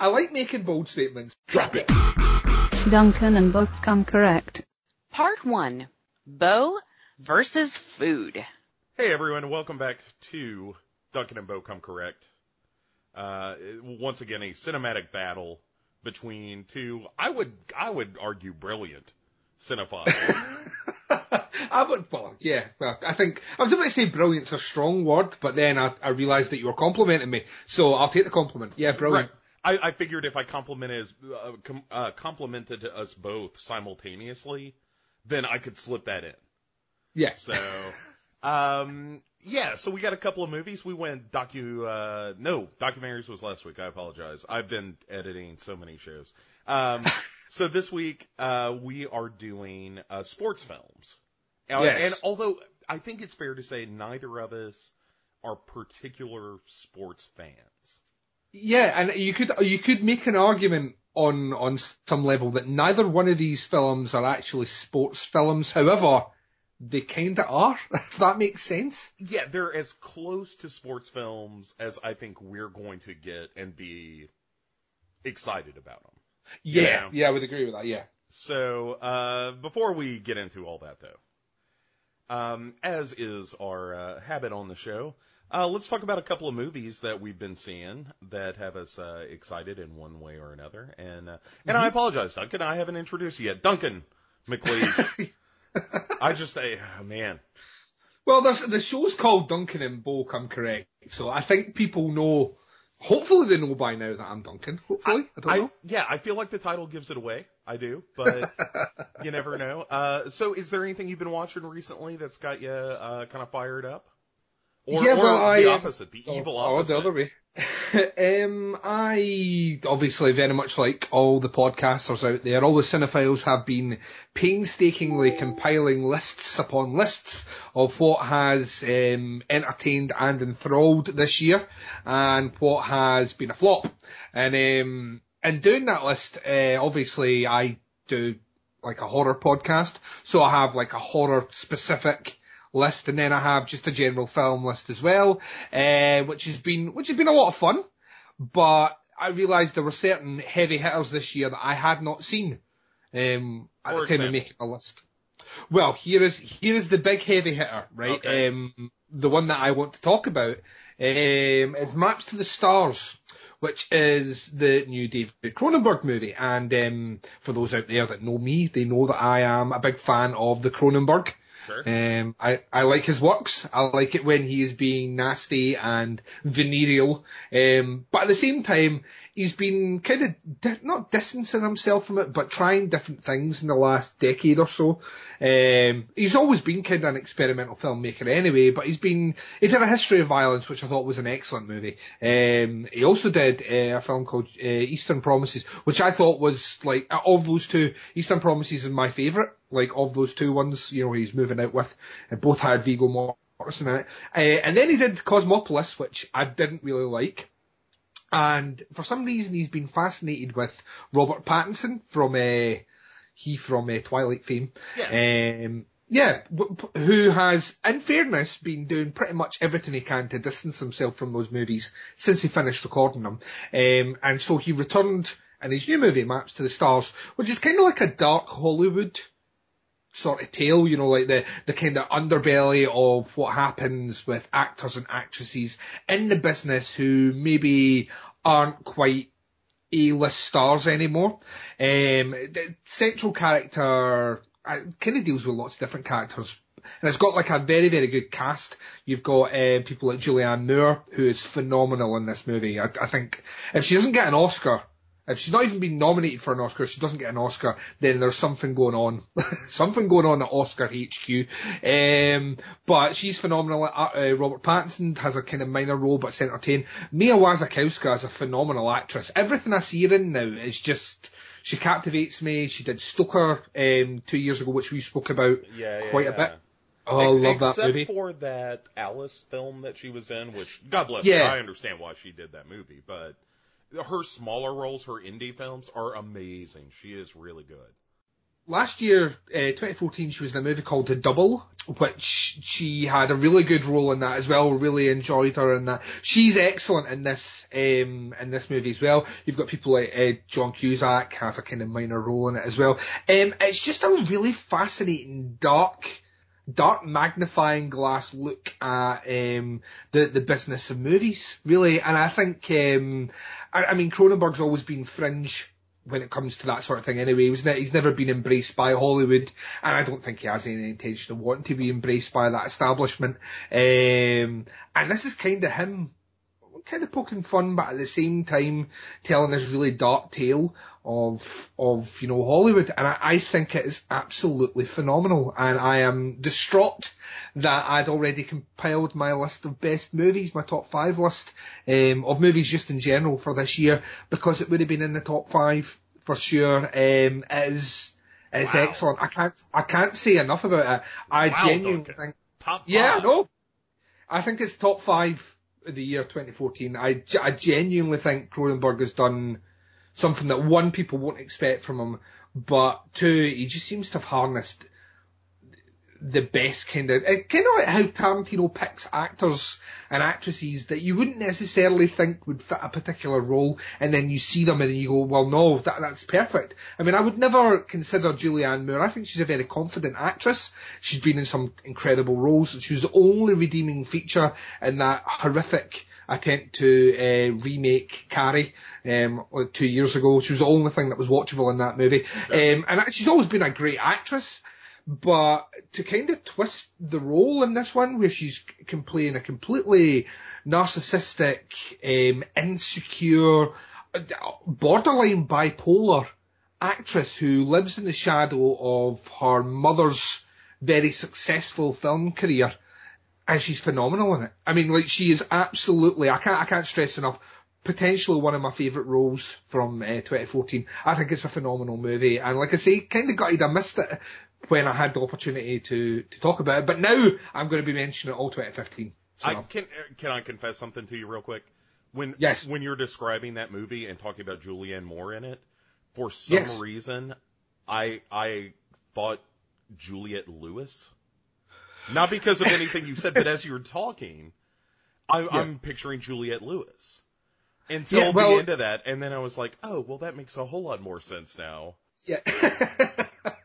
I like making bold statements. Drop it. Duncan and Bo come correct. Part 1 Bo versus Food. Hey everyone, welcome back to Duncan and Bo Come Correct. Uh, once again, a cinematic battle between two, I would, I would argue brilliant cinephiles. I would, well, yeah, well, I think, I was about to say brilliant's a strong word, but then I, I realised that you were complimenting me, so I'll take the compliment. Yeah, brilliant. Right. I, I figured if I complimented, uh, com, uh, complimented us both simultaneously, then I could slip that in. Yeah. So, um, yeah, so we got a couple of movies. We went docu, uh, no, documentaries was last week. I apologize. I've been editing so many shows. Um, so this week, uh, we are doing, uh, sports films. Uh, Yes. And although I think it's fair to say neither of us are particular sports fans. Yeah, and you could, you could make an argument on, on some level that neither one of these films are actually sports films. However, they kinda are, if that makes sense. Yeah, they're as close to sports films as I think we're going to get and be excited about them. Yeah, Yeah. yeah, I would agree with that, yeah. So, uh, before we get into all that though, um, as is our uh, habit on the show, uh, let's talk about a couple of movies that we've been seeing that have us uh, excited in one way or another. And uh, and I apologize, Duncan, I haven't introduced you yet. Duncan McLeese. I just, uh, man, Well, there's, the show's called Duncan and Bo Come Correct, so I think people know, hopefully they know by now that I'm Duncan, hopefully, I, don't I, know. yeah, I feel like the title gives it away. I do, but you never know. Uh, so is there anything you've been watching recently that's got you uh, kind of fired up? Or, Yeah, or well, I, the um, opposite, the Oh, evil oh, opposite. the other way. um, I obviously very much like all the podcasters out there, all the cinephiles have been painstakingly compiling lists upon lists of what has um, entertained and enthralled this year, and what has been a flop. And um, in doing that list, uh, obviously I do like a horror podcast, so I have like a horror specific list, and then I have just a general film list as well, uh, which has been which has been a lot of fun. But I realised there were certain heavy hitters this year that I had not seen um, at For the time example? of making a list. Well, here is here is the big heavy hitter, right? Okay. Um, the one that I want to talk about um, is Maps to the Stars, which is the new David Cronenberg movie. And um, for those out there that know me, they know that I am a big fan of the Cronenberg. Sure. Um, I, I like his works. I like it when he is being nasty and venereal. Um, but at the same time, he's been kind of di- not distancing himself from it, but trying different things in the last decade or so. Um, he's always been kind of an experimental filmmaker anyway, but he's been, he did a history of violence, which I thought was an excellent movie. Um, he also did uh, a film called uh, Eastern Promises, which I thought was like, of those two, Eastern Promises is my favourite, like of those two ones, you know, he's moving out with, and both had Viggo Mortensen in it. Uh, and then he did Cosmopolis, which I didn't really like. And for some reason he's been fascinated with Robert Pattinson from, uh, he from uh, Twilight fame. Yeah. Um, yeah, who has, in fairness, been doing pretty much everything he can to distance himself from those movies since he finished recording them. Um, and so he returned in his new movie, Maps to the Stars, which is kind of like a dark Hollywood sort of tale, you know, like the, the kind of underbelly of what happens with actors and actresses in the business who maybe aren't quite A-list stars anymore. Um, the central character uh, kind of deals with lots of different characters. And it's got like a very, very good cast. You've got um, people like Julianne Moore, who is phenomenal in this movie. I, I think if she doesn't get an Oscar, if she's not even been nominated for an Oscar, she doesn't get an Oscar, then there's something going on. something going on at Oscar HQ. Um, but she's phenomenal. Uh, uh, Robert Pattinson has a kind of minor role, but it's entertaining. Mia Wasikowska is a phenomenal actress. Everything I see her in now is just, she captivates me. She did Stoker, um, two years ago, which we spoke about Yeah, yeah, quite yeah. a bit. Oh, I Ex- love that except movie. for that Alice film that she was in, which God bless Yeah. her, I understand why she did that movie, but her smaller roles, her indie films, are amazing. She is really good. last year, uh, 2014, she was in a movie called The Double, which she had a really good role in that as well. Really enjoyed her in that. She's excellent in this um, in this movie as well. You've got people like uh, John Cusack has a kind of minor role in it as well. Um, it's just a really fascinating, dark, dark magnifying glass look at um, the the business of movies, really. And I think, um, I, I mean, Cronenberg's always been fringe when it comes to that sort of thing anyway. He was ne- he's never been embraced by Hollywood, and I don't think he has any intention of wanting to be embraced by that establishment. Um, and this is kind of him kind of poking fun, but at the same time telling this really dark tale of of you know Hollywood, and I, I think it is absolutely phenomenal. And I am distraught that I'd already compiled my list of best movies, my top five list um, of movies just in general for this year, because it would have been in the top five for sure. Um, it is it's Wow. excellent. I can't I can't say enough about it. I Wow, genuinely Duncan. think. Top five. Yeah, no. I think it's top five the year 2014. I, I genuinely think Cronenberg has done something that one, people won't expect from him, but two, he just seems to have harnessed the best kind of, kind of like how Tarantino picks actors and actresses that you wouldn't necessarily think would fit a particular role, and then you see them and you go, well, no, that, that's perfect. I mean, I would never consider Julianne Moore. I think she's a very confident actress. She's been in some incredible roles. She was the only redeeming feature in that horrific attempt to uh, remake Carrie um, two years ago. She was the only thing that was watchable in that movie. Um, and she's always been a great actress. But to kind of twist the role in this one, where she's can play in a completely narcissistic, um, insecure, uh, borderline bipolar actress who lives in the shadow of her mother's very successful film career, and she's phenomenal in it. I mean, like she is absolutely. I can't. I can't stress enough. Potentially one of my favourite roles from uh, 2014. I think it's a phenomenal movie, and like I say, kind of gutted I missed it when I had the opportunity to to talk about it. But now I'm going to be mentioning it all 2015. So. I can can I confess something to you real quick? When Yes. when you're describing that movie and talking about Julianne Moore in it, for some Yes. reason, I I thought Juliette Lewis. Not because of anything you said, but as you were talking, I, I'm picturing Juliette Lewis until Yeah, well- the end of that, and then I was like, oh, well, that makes a whole lot more sense now. Yeah.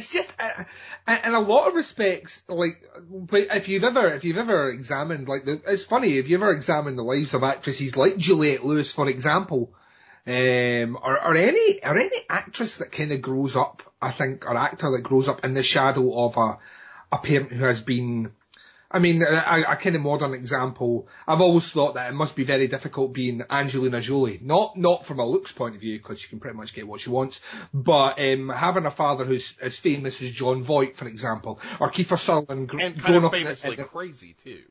it's just, uh, in a lot of respects, like, if you've ever, if you've ever examined, like, the, it's funny, if you've ever examined the lives of actresses like Juliette Lewis, for example, um, or, or any, or any actress that kind of grows up, I think, or actor that grows up in the shadow of a, a parent who has been I mean, I, a kind of modern example. I've always thought that it must be very difficult being Angelina Jolie. Not not from a looks point of view, because she can pretty much get what she wants, but um, having a father who's as famous as Jon Voight, for example, or Kiefer Sutherland, gr- And kind grown of up in- famously in- crazy too.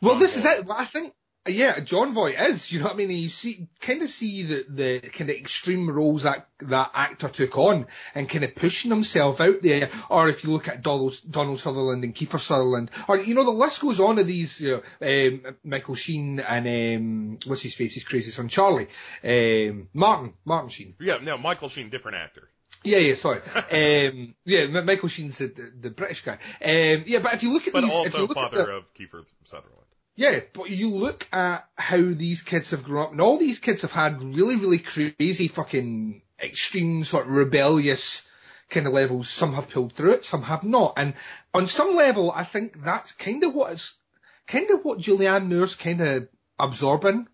well, John this is it. Well, I think, yeah, Jon Voight is. You know what I mean? You see, kind of see the the kind of extreme roles that that actor took on, and kind of pushing himself out there. Or if you look at Donald, Donald Sutherland and Kiefer Sutherland, or you know, the list goes on of these. You know, um, Michael Sheen and um, what's his face? His crazy son Charlie, um, Martin, Martin Sheen. Yeah, no, Michael Sheen, different actor. Yeah, yeah, sorry. um, yeah, Michael Sheen's the, the, the British guy. Um, yeah, but if you look at But these, if you also look at father the, of Kiefer Sutherland. Yeah, but you look at how these kids have grown up, and all these kids have had really, really crazy fucking extreme sort of rebellious kind of levels. Some have pulled through it, some have not. And on some level, I think that's kind of what is, kind of what Julianne Moore's kind of absorbing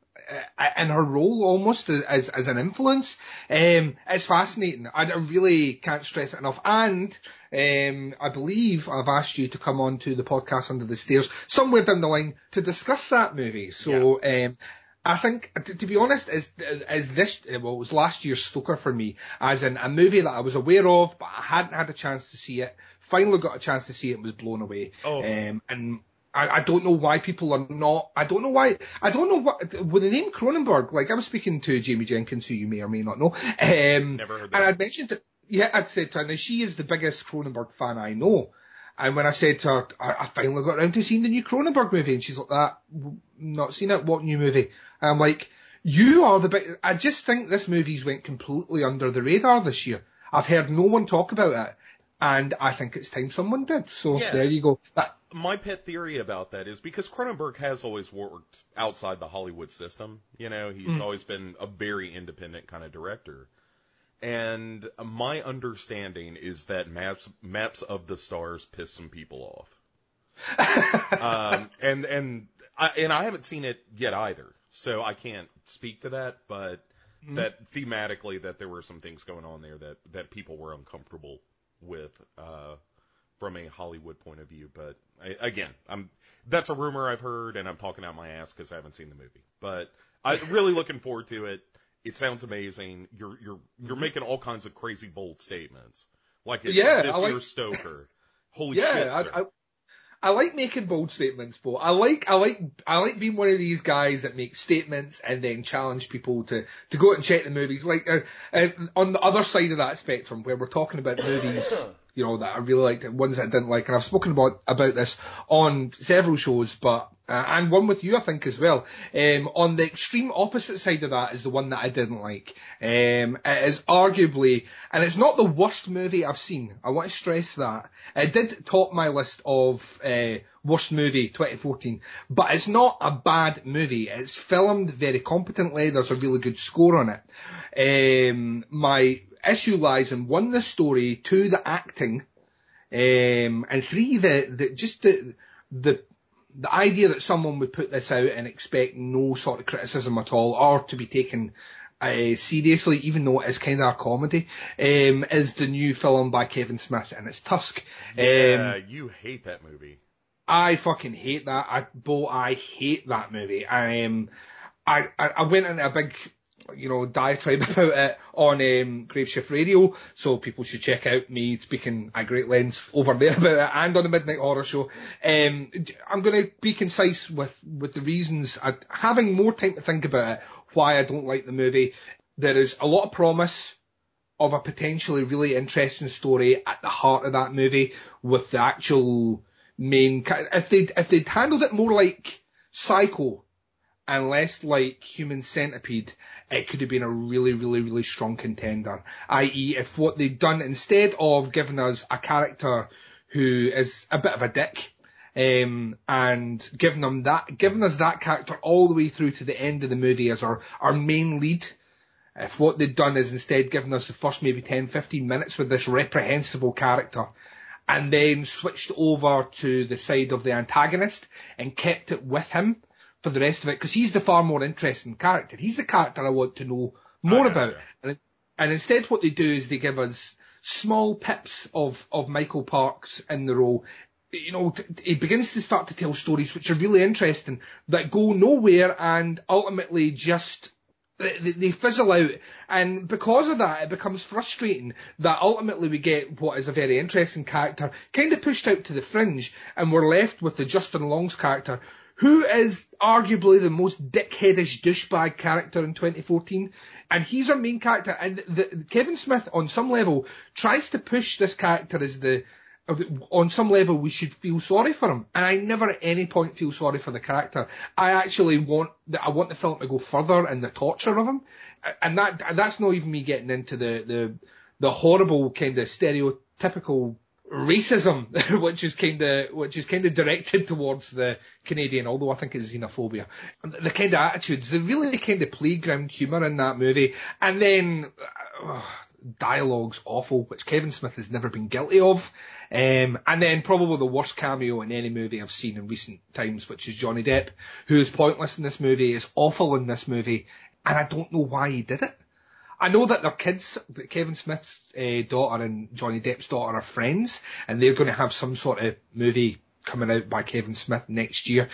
uh, in her role almost as, as an influence. Um, it's fascinating. I, I really can't stress it enough. And, um, I believe I've asked you to come on to the podcast Under the Stairs somewhere down the line to discuss that movie. So, um, I think, to, to be honest, as, as this, well, it was last year's Stoker for me, as in a movie that I was aware of, but I hadn't had a chance to see it. Finally got a chance to see it and was blown away. Oh. Um, and I, I don't know why people are not, I don't know why, I don't know what, with the name Cronenberg, like I was speaking to Jamie Jenkins, who you may or may not know, um, Never heard and. I'd mentioned that. yeah, I'd said to her, now she is the biggest Cronenberg fan I know. And when I said to her, I, I finally got around to seeing the new Cronenberg movie, and she's like, that, not seen it, what new movie? And I'm like, you are the big, I just think this movie's went completely under the radar this year. I've heard no one talk about it, and I think it's time someone did. So Yeah. there you go. That, my pet theory about that is because Cronenberg has always worked outside the Hollywood system. You know, he's always been a very independent kind of director. And my understanding is that maps maps of the stars piss some people off. um, and and I, and I haven't seen it yet either, so I can't speak to that. But that thematically, that there were some things going on there that that people were uncomfortable with. Uh, from a Hollywood point of view. But I, again, I'm that's a rumor I've heard, and I'm talking out my ass because I haven't seen the movie. But I'm really looking forward to it. It sounds amazing. You're you're you're making all kinds of crazy bold statements, like it's Yeah, this like- year's Stoker. Holy yeah, shit! Sir. I, like making bold statements, but I like I like I like being one of these guys that make statements and then challenge people to to go out and check the movies. Like uh, uh, on the other side of that spectrum, where we're talking about movies, you know, that I really liked, ones that I didn't like, and I've spoken about about this on several shows, but uh, and one with you, I think, as well. Um, on the extreme opposite side of that is the one that I didn't like. Um, it is arguably, and it's not the worst movie I've seen. I want to stress that it did top my list of uh, worst movie 2014, but it's not a bad movie. It's filmed very competently. There's a really good score on it. Um, my issue lies in one the story, two the acting, um, and three the, the just the the the idea that someone would put this out and expect no sort of criticism at all or to be taken uh, seriously, even though it is kind of a comedy, um, is the new film by Kevin Smith and it's Tusk. yeah, Um, you hate that movie. I fucking hate that. I, Bo, I hate that movie. I, um, I, I I went into a big, you know, diatribe about it on um, Graveshift Radio, so people should check out me speaking at great lengths over there about it and on the Midnight Horror Show. Um, I'm going to be concise with, with the reasons, I, having more time to think about it, why I don't like the movie. There is a lot of promise of a potentially really interesting story at the heart of that movie with the actual main. If they'd if they'd handled it more like Psycho and less like Human Centipede, it could have been a really really really strong contender. I.e., if what they'd done instead of giving us a character who is a bit of a dick. Um, and giving them that, giving us that character all the way through to the end of the movie as our, our main lead, if what they'd done is instead given us the first maybe 10, 15 minutes with this reprehensible character and then switched over to the side of the antagonist and kept it with him for the rest of it because he's the far more interesting character. He's the character I want to know more about. And, and instead what they do is they give us small pips of, of Michael Parks in the role. You know, he begins to start to tell stories which are really interesting that go nowhere and ultimately just they- they fizzle out, and because of that, it becomes frustrating that ultimately we get what is a very interesting character kind of pushed out to the fringe, and we're left with the Justin Long's character, who is arguably the most dickheadish douchebag character in 2014, and he's our main character, and the, Kevin Smith on some level tries to push this character as the uh, on some level we should feel sorry for him. And I never at any point feel sorry for the character. I actually want the, I want the film to go further in the torture of him. And that, that's not even me getting into the, the, the horrible kind of stereotypical racism, which is kind of, which is kind of directed towards the Canadian, although I think it's xenophobia. The kind of attitudes, the really kind of playground humour in that movie. And then, uh, dialogue's awful, which Kevin Smith has never been guilty of. Um, and then probably the worst cameo in any movie I've seen in recent times, which is Johnny Depp, who is pointless in this movie, is awful in this movie, and I don't know why he did it. I know that their kids, Kevin Smith's uh, daughter and Johnny Depp's daughter are friends, and they're going to have some sort of movie coming out by Kevin Smith next year.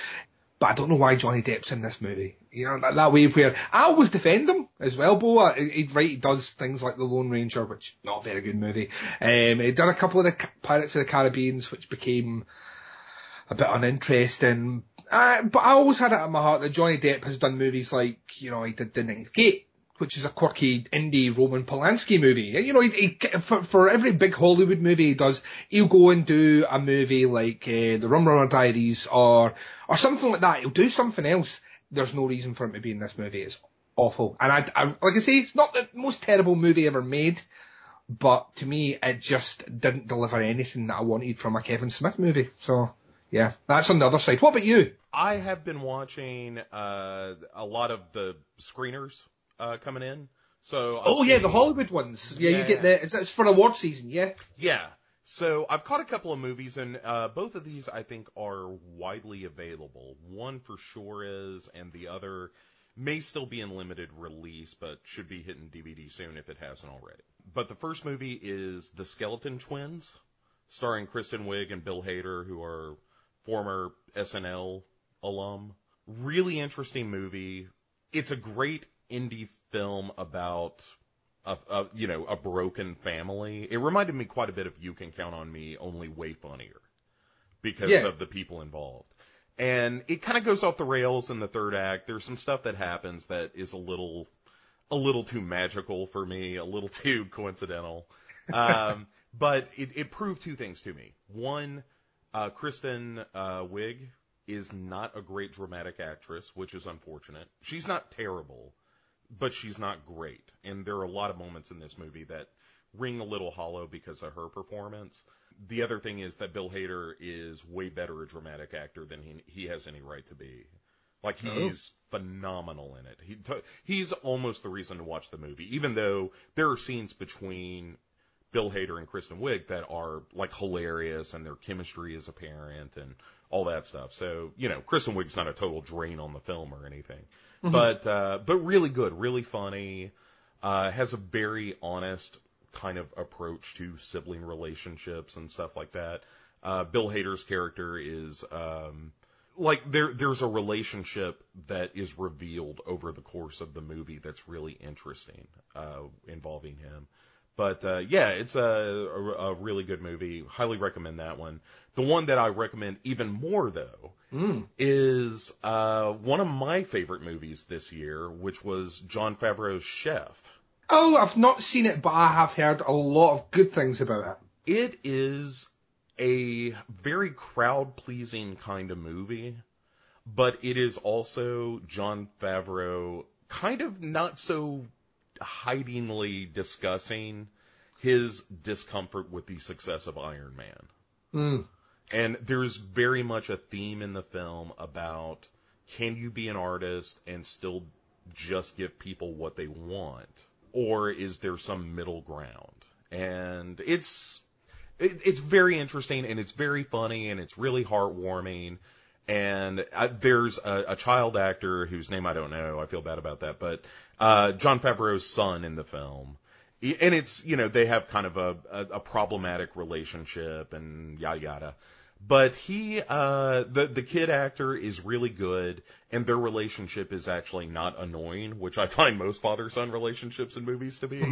But I don't know why Johnny Depp's in this movie. You know, that, that way where I always defend him as well, Bo. He, he, right, he does things like The Lone Ranger, which not a very good movie. Um, he done a couple of the Pirates of the Caribbeans, which became a bit uninteresting. Uh, but I always had it in my heart that Johnny Depp has done movies like, you know, he did The Ninth Gate, which is a quirky indie Roman Polanski movie. You know, he, he, for, for every big Hollywood movie he does, he'll go and do a movie like uh, The Rum Runner Diaries or or something like that. He'll do something else. There's no reason for him to be in this movie. It's awful. And I, I like I say, it's not the most terrible movie ever made, but to me, it just didn't deliver anything that I wanted from a Kevin Smith movie. So, yeah, that's on the other side. What about you? I have been watching uh, a lot of the screeners uh, coming in. So I've Oh yeah, the Hollywood ones. Yeah, you get that it's for award season? Yeah. Yeah. So I've caught a couple of movies, and uh, both of these I think are widely available. One for sure is, and the other may still be in limited release, but should be hitting DVD soon if it hasn't already. But the first movie is The Skeleton Twins, starring Kristen Wiig and Bill Hader, who are former SNL alum. Really interesting movie. It's a great indie film about a, a you know a broken family. It reminded me quite a bit of You Can Count on Me, only way funnier because Yeah. of the people involved. And it kind of goes off the rails in the third act. There's some stuff that happens that is a little a little too magical for me, a little too coincidental. Um, but it, it proved two things to me. One, uh, Kristen uh, Wiig is not a great dramatic actress, which is unfortunate. She's not terrible, but she's not great. And there are a lot of moments in this movie that ring a little hollow because of her performance. The other thing is that Bill Hader is way better a dramatic actor than he, he has any right to be. Like he's oh. phenomenal in it. He t- he's almost the reason to watch the movie, even though there are scenes between Bill Hader and Kristen Wiig that are like hilarious and their chemistry is apparent and all that stuff. So, you know, Kristen Wiig's not a total drain on the film or anything. But uh but really good, really funny. Uh has a very honest kind of approach to sibling relationships and stuff like that. Uh Bill Hader's character is um like there there's a relationship that is revealed over the course of the movie that's really interesting uh involving him. But uh, yeah, it's a, a, a really good movie. Highly recommend that one. The one that I recommend even more though is uh, one of my favorite movies this year, which was Jon Favreau's Chef. Oh, I've not seen it, but I have heard a lot of good things about it. It is a very crowd pleasing kind of movie, but it is also Jon Favreau kind of not so hidingly discussing his discomfort with the success of Iron Man. Mm. And there's very much a theme in the film about can you be an artist and still just give people what they want? Or is there some middle ground? And it's, it, it's very interesting and it's very funny and it's really heartwarming. And uh, there's a, a child actor whose name I don't know. I feel bad about that, but uh, Jon Favreau's son in the film. And it's you know they have kind of a, a, a problematic relationship and yada yada. But he, uh, the the kid actor is really good, and their relationship is actually not annoying, which I find most father son relationships in movies to be,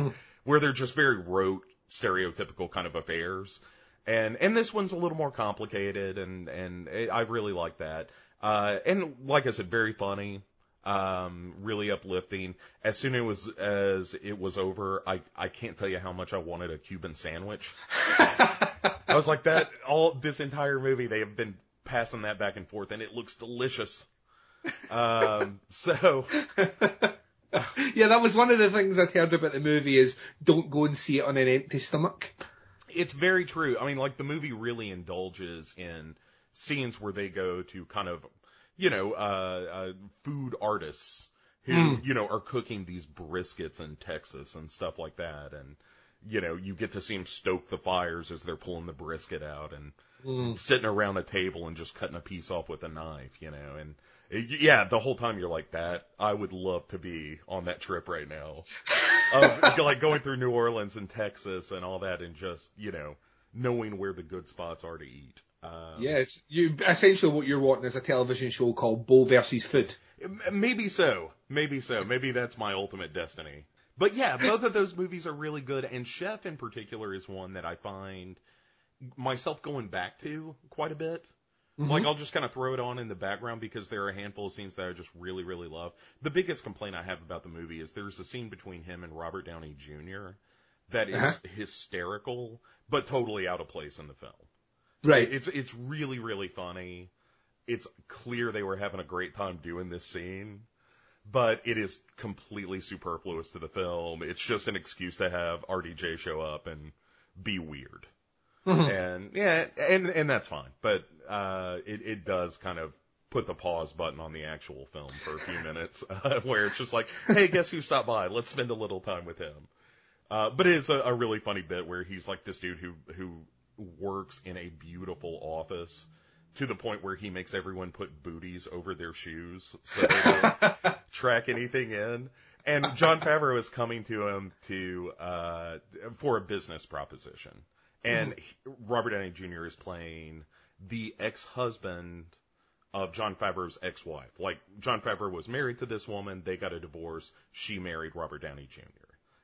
where they're just very rote, stereotypical kind of affairs. And and this one's a little more complicated, and and I really like that. Uh, and like I said, very funny, um, really uplifting. As soon as it was as it was over, I I can't tell you how much I wanted a Cuban sandwich. I was like that all this entire movie they have been passing that back and forth, and it looks delicious. Um, so Yeah, that was one of the things I'd heard about the movie is don't go and see it on an empty stomach. It's very true. I mean, like the movie really indulges in scenes where they go to kind of, you know, uh, uh food artists who, you know, are cooking these briskets in Texas and stuff like that, and you know, you get to see them stoke the fires as they're pulling the brisket out and sitting around a table and just cutting a piece off with a knife, you know, and yeah, the whole time you're like that. I would love to be on that trip right now. of like going through New Orleans and Texas and all that, and just you know knowing where the good spots are to eat. Um, Yes, you essentially what you're wanting is a television show called Bo versus Food. maybe so, maybe so, maybe that's my ultimate destiny. But yeah, both of those movies are really good, and Chef in particular is one that I find myself going back to quite a bit. Like I'll just kind of throw it on in the background because there are a handful of scenes that I just really, really love. The biggest complaint I have about the movie is there's a scene between him and Robert Downey Jr. that is Uh-huh. hysterical, but totally out of place in the film. Right. It's it's really, really funny. It's clear they were having a great time doing this scene, but it is completely superfluous to the film. It's just an excuse to have RDJ show up and be weird. And yeah, and and that's fine. But uh, it it does kind of put the pause button on the actual film for a few minutes, uh, where it's just like, hey, guess who stopped by? Let's spend a little time with him. Uh, but it is a, a really funny bit where he's like this dude who who works in a beautiful office to the point where he makes everyone put booties over their shoes so they don't track anything in. And Jon Favreau is coming to him to uh, for a business proposition, and he- Robert Downey Jr. is playing the ex-husband of Jon Favreau's ex-wife. Like Jon Favreau was married to this woman, they got a divorce. She married Robert Downey Jr.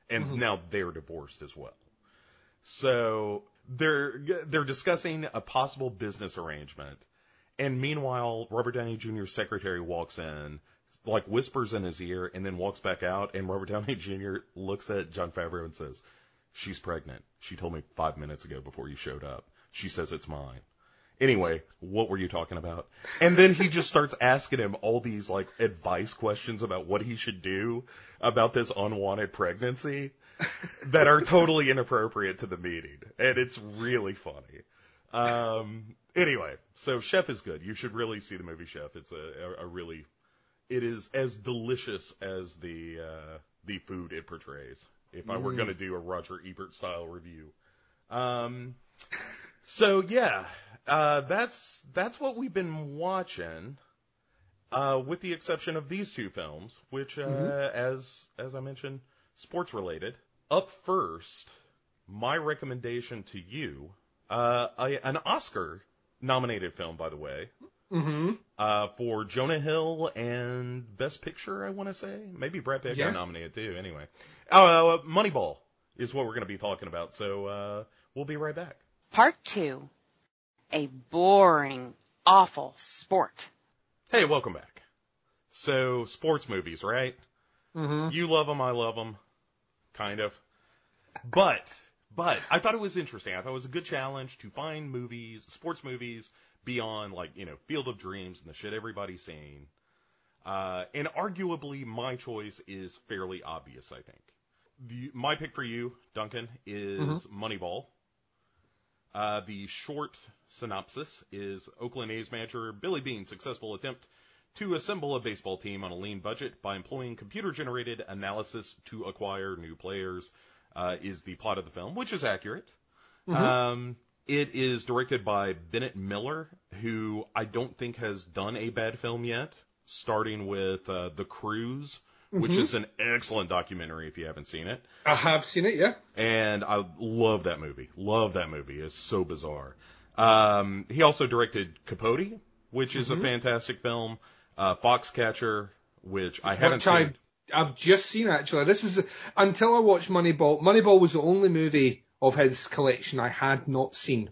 And now they're divorced as well. So they're they're discussing a possible business arrangement. And meanwhile, Robert Downey Jr.'s secretary walks in, like whispers in his ear, and then walks back out. And Robert Downey Jr. looks at Jon Favreau and says, "She's pregnant. She told me five minutes ago before you showed up. She says it's mine." Anyway, what were you talking about? And then he just starts asking him all these like advice questions about what he should do about this unwanted pregnancy that are totally inappropriate to the meeting. And it's really funny. Um, anyway, so Chef is good. You should really see the movie Chef. It's a, a, a really, it is as delicious as the, uh, the food it portrays. If I were going to do a Roger Ebert style review. Um, so yeah, uh, that's that's what we've been watching, uh, with the exception of these two films, which, uh, as as I mentioned, sports related. Up first, my recommendation to you, uh, a, an Oscar nominated film, by the way, Mm-hmm. uh, for Jonah Hill and Best Picture, I want to say. Maybe Brad Pitt Yeah. got nominated too. Anyway, uh, Moneyball is what we're going to be talking about. So uh, we'll be right back. Part two. A boring, awful sport. Hey, welcome back. So sports movies, right? Mm-hmm. You love them, I love them, kind of. But, but I thought it was interesting. I thought it was a good challenge to find movies, sports movies, beyond like you know Field of Dreams and the shit everybody's seen. Uh, and arguably, my choice is fairly obvious. I think. The, my pick for you, Duncan, is Moneyball. Uh, the short synopsis is Oakland A's manager Billy Beane's successful attempt to assemble a baseball team on a lean budget by employing computer-generated analysis to acquire new players uh, is the plot of the film, which is accurate. Um, it is directed by Bennett Miller, who I don't think has done a bad film yet, starting with uh, The Cruise, which is an excellent documentary if you haven't seen it. I have seen it, yeah. And I love that movie. Love that movie. It's so bizarre. Um, he also directed Capote, which is a fantastic film. Uh, Foxcatcher, which I haven't Which seen. I, I've just seen actually. This is until I watched Moneyball. Moneyball was the only movie of his collection I had not seen.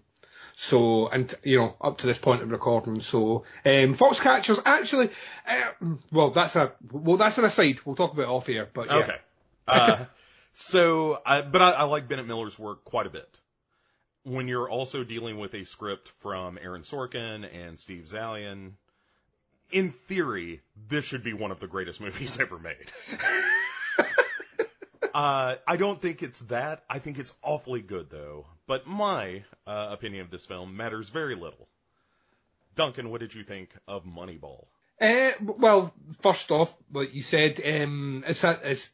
So, and you know, up to this point of recording. So, um, Foxcatcher's actually, uh, well, that's a well, that's an aside. We'll talk about it off here. But yeah. Okay. Uh, so, I, but I, I like Bennett Miller's work quite a bit. When you're also dealing with a script from Aaron Sorkin and Steve Zaillian, in theory, this should be one of the greatest movies ever made. uh, I don't think it's that. I think it's awfully good, though. But my uh, opinion of this film matters very little. Duncan, what did you think of Moneyball? Uh, well, first off, like you said, um, it's, it's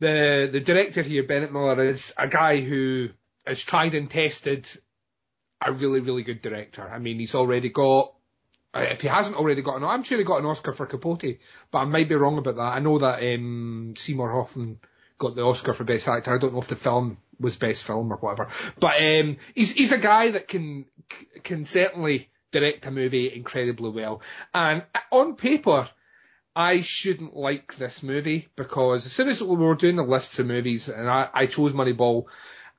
the the director here, Bennett Miller, is a guy who has tried and tested a really, really good director. I mean, he's already got. uh, If he hasn't already got an, I'm sure he got an Oscar for Capote, but I might be wrong about that. I know that um, Seymour Hoffman got the Oscar for Best Actor. I don't know if the film was Best Film or whatever, but um, he's he's a guy that can can certainly direct a movie incredibly well. And on paper, I shouldn't like this movie because as soon as we were doing the lists of movies, and I, I chose Moneyball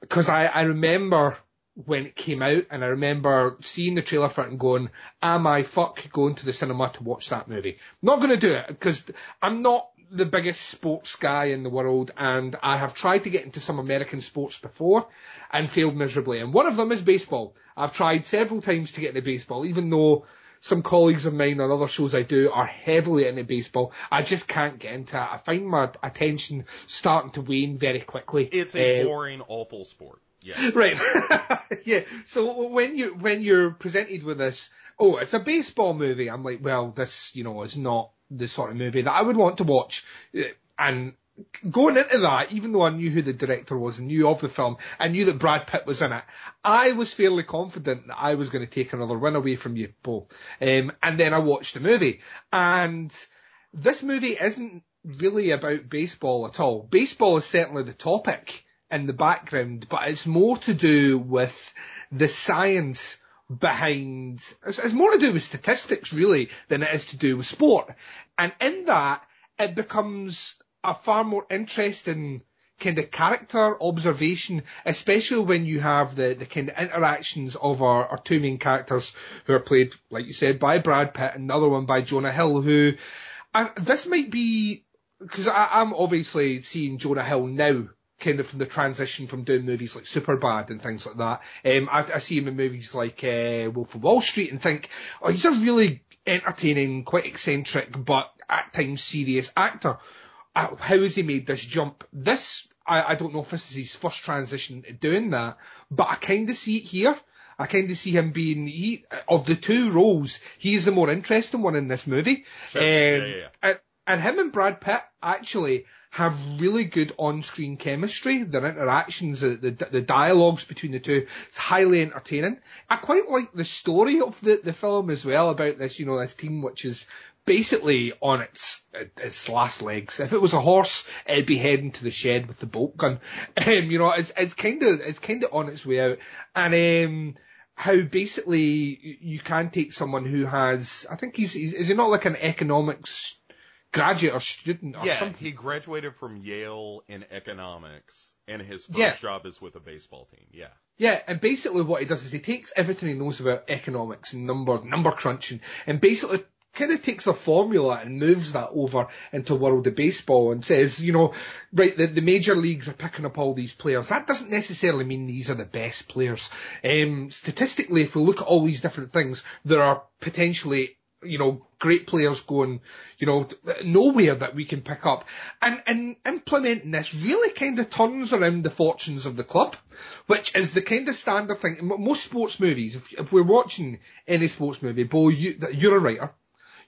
because I, I remember when it came out, and I remember seeing the trailer for it and going, "Am I fuck going to the cinema to watch that movie?" Not going to do it because I'm not the biggest sports guy in the world, and I have tried to get into some American sports before and failed miserably. And one of them is baseball. I've tried several times to get into baseball, even though some colleagues of mine on other shows I do are heavily into baseball. I just can't get into it. I find my attention starting to wane very quickly. It's a Uh, boring, awful sport. Yes. Right. yeah. So when you when you're presented with this, oh, it's a baseball movie. I'm like, well, this you know is not the sort of movie that I would want to watch. Uh, And going into that, even though I knew who the director was and knew of the film, I knew that Brad Pitt was in it. I was fairly confident that I was going to take another win away from you, Paul. Um, and then I watched the movie, and this movie isn't really about baseball at all. Baseball is certainly the topic in the background, but it's more to do with the science behind, it's, it's more to do with statistics really than it is to do with sport. And in that, it becomes a far more interesting kind of character observation, especially when you have the, the kind of interactions of our, our two main characters who are played, like you said, by Brad Pitt and another one by Jonah Hill, who, and this might be, because I'm obviously seeing Jonah Hill now, kind of from the transition from doing movies like Superbad and things like that. Um, I, I see him in movies like uh, Wolf of Wall Street and think, oh, he's a really entertaining, quite eccentric, but at times serious actor. Uh, how has he made this jump? This, I, I don't know if this is his first transition to doing that, but I kind of see it here. I kind of see him being, he, of the two roles, he is the more interesting one in this movie. Sure. Um, Yeah, yeah, yeah. And, and him and Brad Pitt actually have really good on-screen chemistry. Their interactions, the, the, the dialogues between the two, it's highly entertaining. I quite like the story of the, the film as well about this, you know, this team which is basically on its its last legs. If it was a horse, it'd be heading to the shed with the bolt gun. Um, you know, it's it's kind of it's kind of on its way out, and um, how basically you can take someone who has, I think he's, he's is he not like an economics graduate or student or Yeah, something? he graduated from Yale in economics, and his first Yeah. job is with a baseball team. Yeah. Yeah, and basically what he does is he takes everything he knows about economics and number number crunching, and basically kind of takes a formula and moves that over into world of baseball and says, you know, right, the, the major leagues are picking up all these players. That doesn't necessarily mean these are the best players. Um, statistically, if we look at all these different things, there are potentially you know, great players going, you know, nowhere that we can pick up. And, and implementing this really kind of turns around the fortunes of the club, which is the kind of standard thing. Most sports movies, if, if we're watching any sports movie, Bo, you, you're a writer,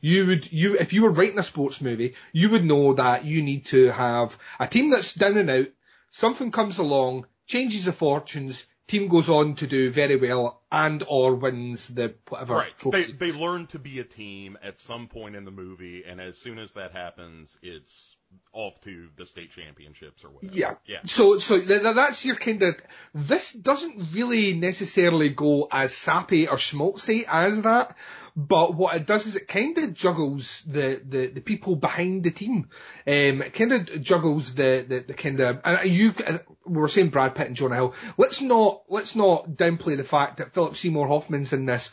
you would, you, if you were writing a sports movie, you would know that you need to have a team that's down and out, something comes along, changes the fortunes, team goes on to do very well and or wins the whatever Right. trophy. They they learn to be a team at some point in the movie, and as soon as that happens, it's off to the state championships or whatever. Yeah. Yeah. So, so th- th- that's your kind of, this doesn't really necessarily go as sappy or schmaltzy as that, but what it does is it kind of juggles the, the, the people behind the team. Um, it kind of juggles the, the, the kind of, and you, we were saying Brad Pitt and Jonah Hill. Let's not, let's not downplay the fact that Philip Seymour Hoffman's in this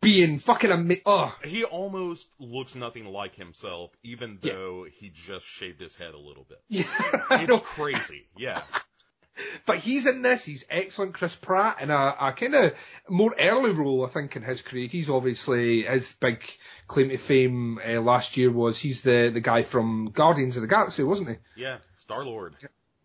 being fucking ama- oh, He almost looks nothing like himself, even Yeah. though he just shaved his head a little bit. yeah. It's crazy. Yeah. But he's in this. He's excellent. Chris Pratt in a, a kind of more early role, I think, in his career. He's obviously his big claim to fame uh, last year was he's the the guy from Guardians of the Galaxy, wasn't he? Yeah. Star Lord.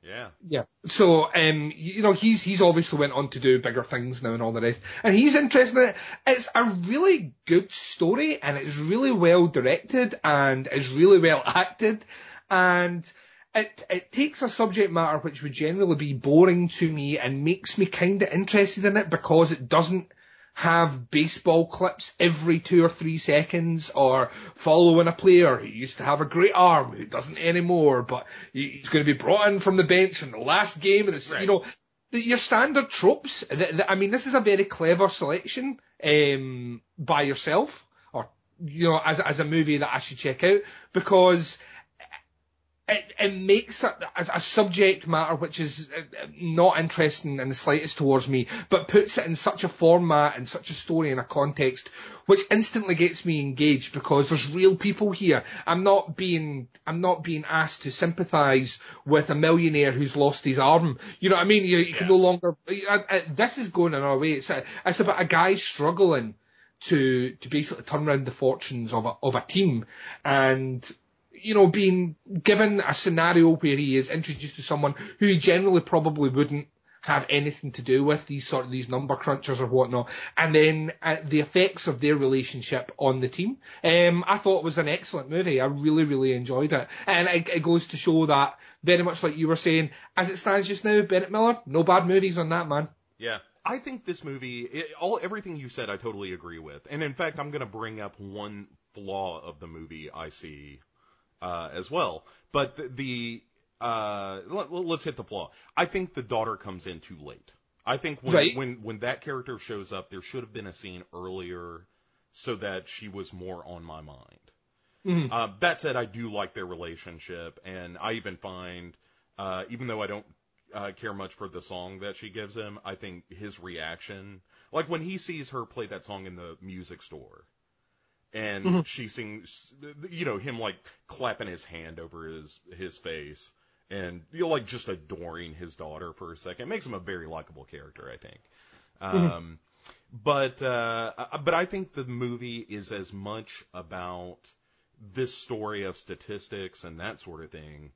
Yeah. Yeah. So, um, you know, he's he's obviously went on to do bigger things now and all the rest, and he's interested in it. It's a really good story, and it's really well directed, and it's really well acted, and it it takes a subject matter which would generally be boring to me and makes me kind of interested in it because it doesn't have baseball clips every two or three seconds or following a player who used to have a great arm who doesn't anymore, but he's going to be brought in from the bench in the last game and it's, you know, your standard tropes. I mean, this is a very clever selection, um, by yourself or, you know, as, as a movie that I should check out because it, it makes a, a, a subject matter which is uh, not interesting in the slightest towards me, but puts it in such a format and such a story and a context which instantly gets me engaged because there's real people here. I'm not being, I'm not being asked to sympathise with a millionaire who's lost his arm. You know what I mean? You, you can Yeah. no longer, uh, uh, this is going in our way. It's, a, it's about a guy struggling to to basically turn around the fortunes of a, of a team, and you know, being given a scenario where he is introduced to someone who he generally probably wouldn't have anything to do with these sort of these number crunchers or whatnot, and then uh, the effects of their relationship on the team. Um, I thought it was an excellent movie. I really, really enjoyed it, and it, it goes to show that very much like you were saying, as it stands just now, Bennett Miller, no bad movies on that man. Yeah. I think this movie, it, all everything you said, I totally agree with. And in fact, I'm going to bring up one flaw of the movie I see uh, as well. But the, the uh, let, us hit the flaw. I think the daughter comes in too late. I think when Right. when when that character shows up, there should have been a scene earlier so that she was more on my mind. Mhm. Uh, that said, I do like their relationship, and I even find, uh, even though I don't uh, care much for the song that she gives him, I think his reaction, like when he sees her play that song in the music store, and Mhm. she sings, you know, him like clapping his hand over his his face, and you know, like just adoring his daughter for a second, makes him a very likable character, I think. Um, but uh, but I think the movie is as much about this story of statistics and that sort of thing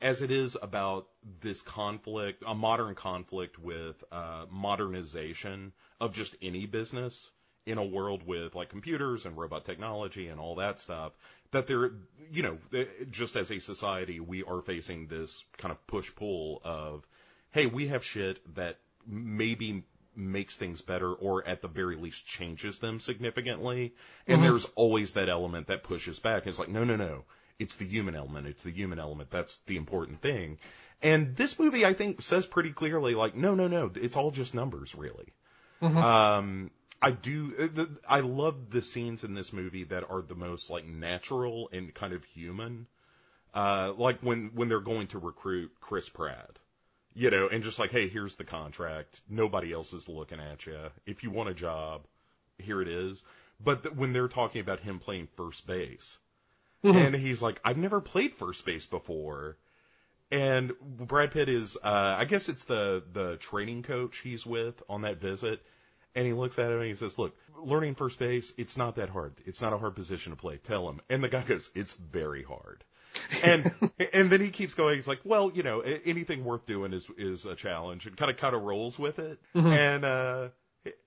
as it is about this conflict, a modern conflict with uh, modernization of just any business in a world with like computers and robot technology and all that stuff. That there, you know, just as a society, we are facing this kind of push pull of, hey, we have shit that maybe makes things better or at the very least changes them significantly. And there's always that element that pushes back. It's like, no, no, no. It's the human element. It's the human element. That's the important thing. And this movie, I think, says pretty clearly, like, no, no, no. It's all just numbers, really. Um, I do. uh, I love the scenes in this movie that are the most like natural and kind of human. Uh, like when when they're going to recruit Chris Pratt, you know, and just like, hey, here's the contract. Nobody else is looking at you. If you want a job, here it is. But th- when they're talking about him playing first base, and he's like, I've never played first base before. And Brad Pitt is, uh, I guess it's the, the training coach he's with on that visit. And he looks at him and he says, look, learning first base, it's not that hard. It's not a hard position to play. Tell him. And the guy goes, it's very hard. And, and then he keeps going. He's like, well, you know, anything worth doing is, is a challenge and kind of, kind of rolls with it. And, uh,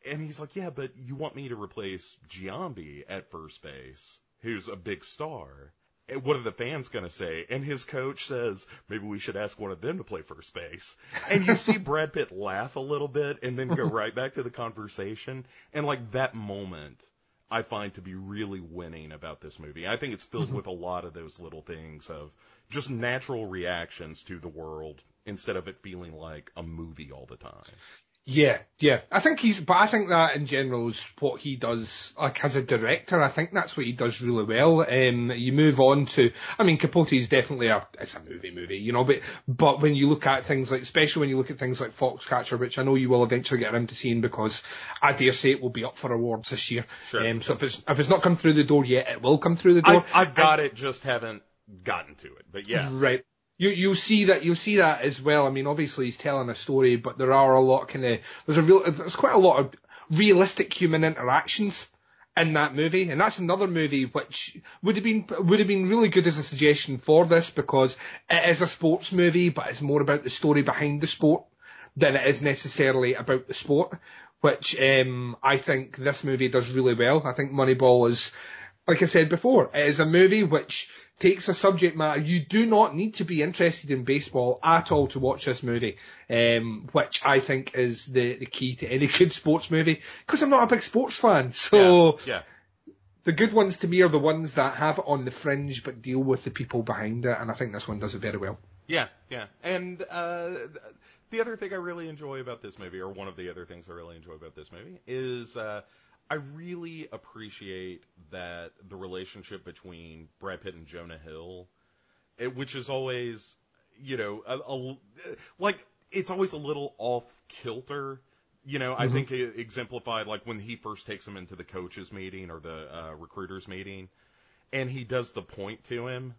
and he's like, yeah, but you want me to replace Giambi at first base, who's a big star. What are the fans going to say? And his coach says, maybe we should ask one of them to play first base. And you see Brad Pitt laugh a little bit and then go right back to the conversation. And like that moment, I find to be really winning about this movie. I think it's filled mm-hmm. with a lot of those little things of just natural reactions to the world instead of it feeling like a movie all the time. Yeah, yeah. I think he's, but I think that in general is what he does, like as a director, I think that's what he does really well. Um, you move on to, I mean, Capote is definitely a, it's a movie movie, you know, but, but when you look at things like, especially when you look at things like Foxcatcher, which I know you will eventually get around to seeing because I dare say it will be up for awards this year. Sure. Um, so if it's, if it's not come through the door yet, it will come through the door. I, I've got it, just haven't gotten to it. But yeah, Right. You you see that you see that as well. I mean, obviously he's telling a story, but there are a lot kind of there's a real there's quite a lot of realistic human interactions in that movie, and that's another movie which would have been would have been really good as a suggestion for this because it is a sports movie, but it's more about the story behind the sport than it is necessarily about the sport, which um, I think this movie does really well. I think Moneyball is, like I said before, it is a movie which takes a subject matter. You do not need to be interested in baseball at all to watch this movie, um, which I think is the, the key to any good sports movie, because I'm not a big sports fan. So yeah. the good ones to me are the ones that have it on the fringe but deal with the people behind it, and I think this one does it very well. Yeah, yeah. And uh, the other thing I really enjoy about this movie, or one of the other things I really enjoy about this movie, is uh, I really appreciate that the relationship between Brad Pitt and Jonah Hill, it, which is always, you know, a, a, like it's always a little off kilter. You know, I think it exemplified like when he first takes him into the coaches meeting or the uh, recruiters meeting, and he does the point to him,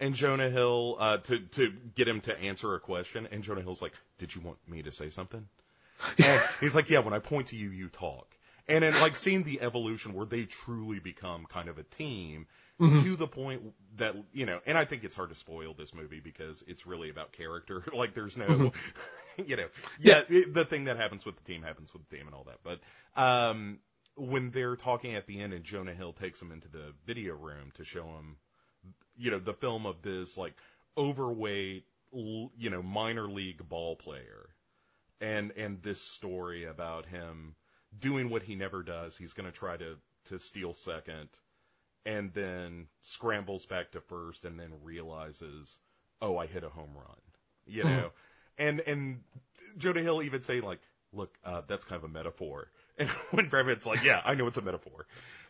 and Jonah Hill uh, to to get him to answer a question, and Jonah Hill's like, "Did you want me to say something?" He's like, "Yeah, when I point to you, you talk." And then like seeing the evolution where they truly become kind of a team Mm-hmm. to the point that you know, and I think it's hard to spoil this movie because it's really about character. like there's no, you know, yeah, it- the thing that happens with the team happens with the team and all that. But um, when they're talking at the end and Jonah Hill takes them into the video room to show him, you know, the film of this like overweight, l- you know, minor league ball player, and and this story about him doing what he never does. He's going to try to to steal second, and then scrambles back to first, and then realizes, oh, I hit a home run, you know, and and Jonah Hill even say like, look, uh, that's kind of a metaphor, and when Brad like, yeah, I know it's a metaphor,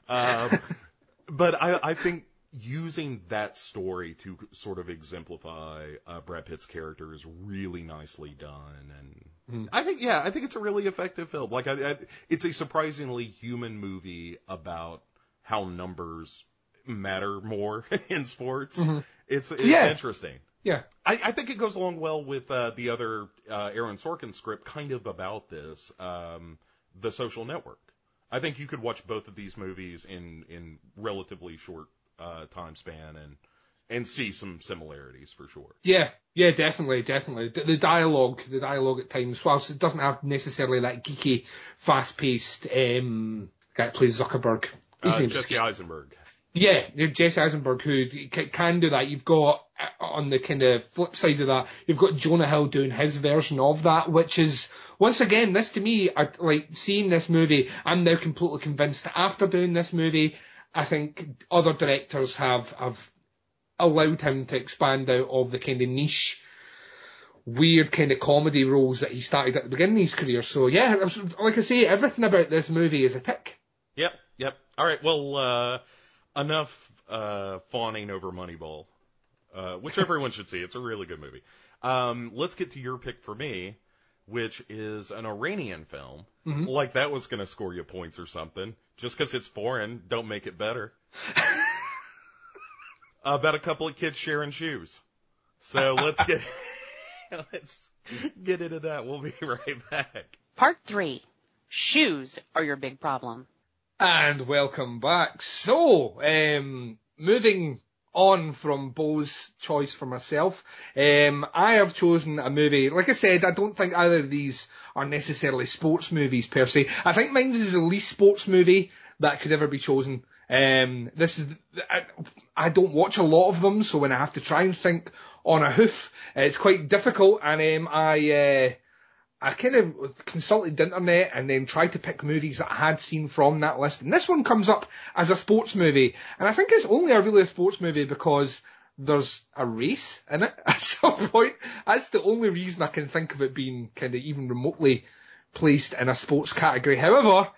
um, but I I think using that story to sort of exemplify uh, Brad Pitt's character is really nicely done, and I think yeah, I think it's a really effective film. Like I, I, it's a surprisingly human movie about how numbers matter more in sports. It's it's Yeah. interesting. Yeah. I, I think it goes along well with uh, the other uh, Aaron Sorkin script, kind of about this, um, The Social Network. I think you could watch both of these movies in in relatively short uh, time span and and see some similarities for sure. Yeah, yeah, definitely, definitely. The, the dialogue, the dialogue at times, whilst it doesn't have necessarily that geeky, fast-paced um, guy that plays Zuckerberg. His Uh, name's Jesse Eisenberg. Yeah, Jesse Eisenberg, who can do that. You've got, uh, on the kind of flip side of that, you've got Jonah Hill doing his version of that, which is, once again, this to me, I, like, seeing this movie, I'm now completely convinced that after doing this movie, I think other directors have, have allowed him to expand out of the kind of niche, weird kind of comedy roles that he started at the beginning of his career. So yeah, like I say, everything about this movie is a tick. Yep, yep. All right, well, uh, enough uh, fawning over Moneyball, uh, which everyone should see. It's a really good movie. Um, let's get to your pick for me, which is an Iranian film. Like that was going to score you points or something. Just because it's foreign, don't make it better. About a couple of kids sharing shoes. So let's get let's get into that. We'll be right back. Part three. Shoes are your big problem. And welcome back. So, um, moving on from Bo's choice for myself, um, I have chosen a movie. Like I said, I don't think either of these are necessarily sports movies per se. I think mine's is the least sports movie that could ever be chosen. Um, this is, I, I don't watch a lot of them, so when I have to try and think on a hoof, it's quite difficult. And um, I, uh, I kind of consulted the internet and then tried to pick movies that I had seen from that list. And this one comes up as a sports movie. And I think it's only a really a sports movie because there's a race in it at some point. That's the only reason I can think of it being kind of even remotely placed in a sports category. However,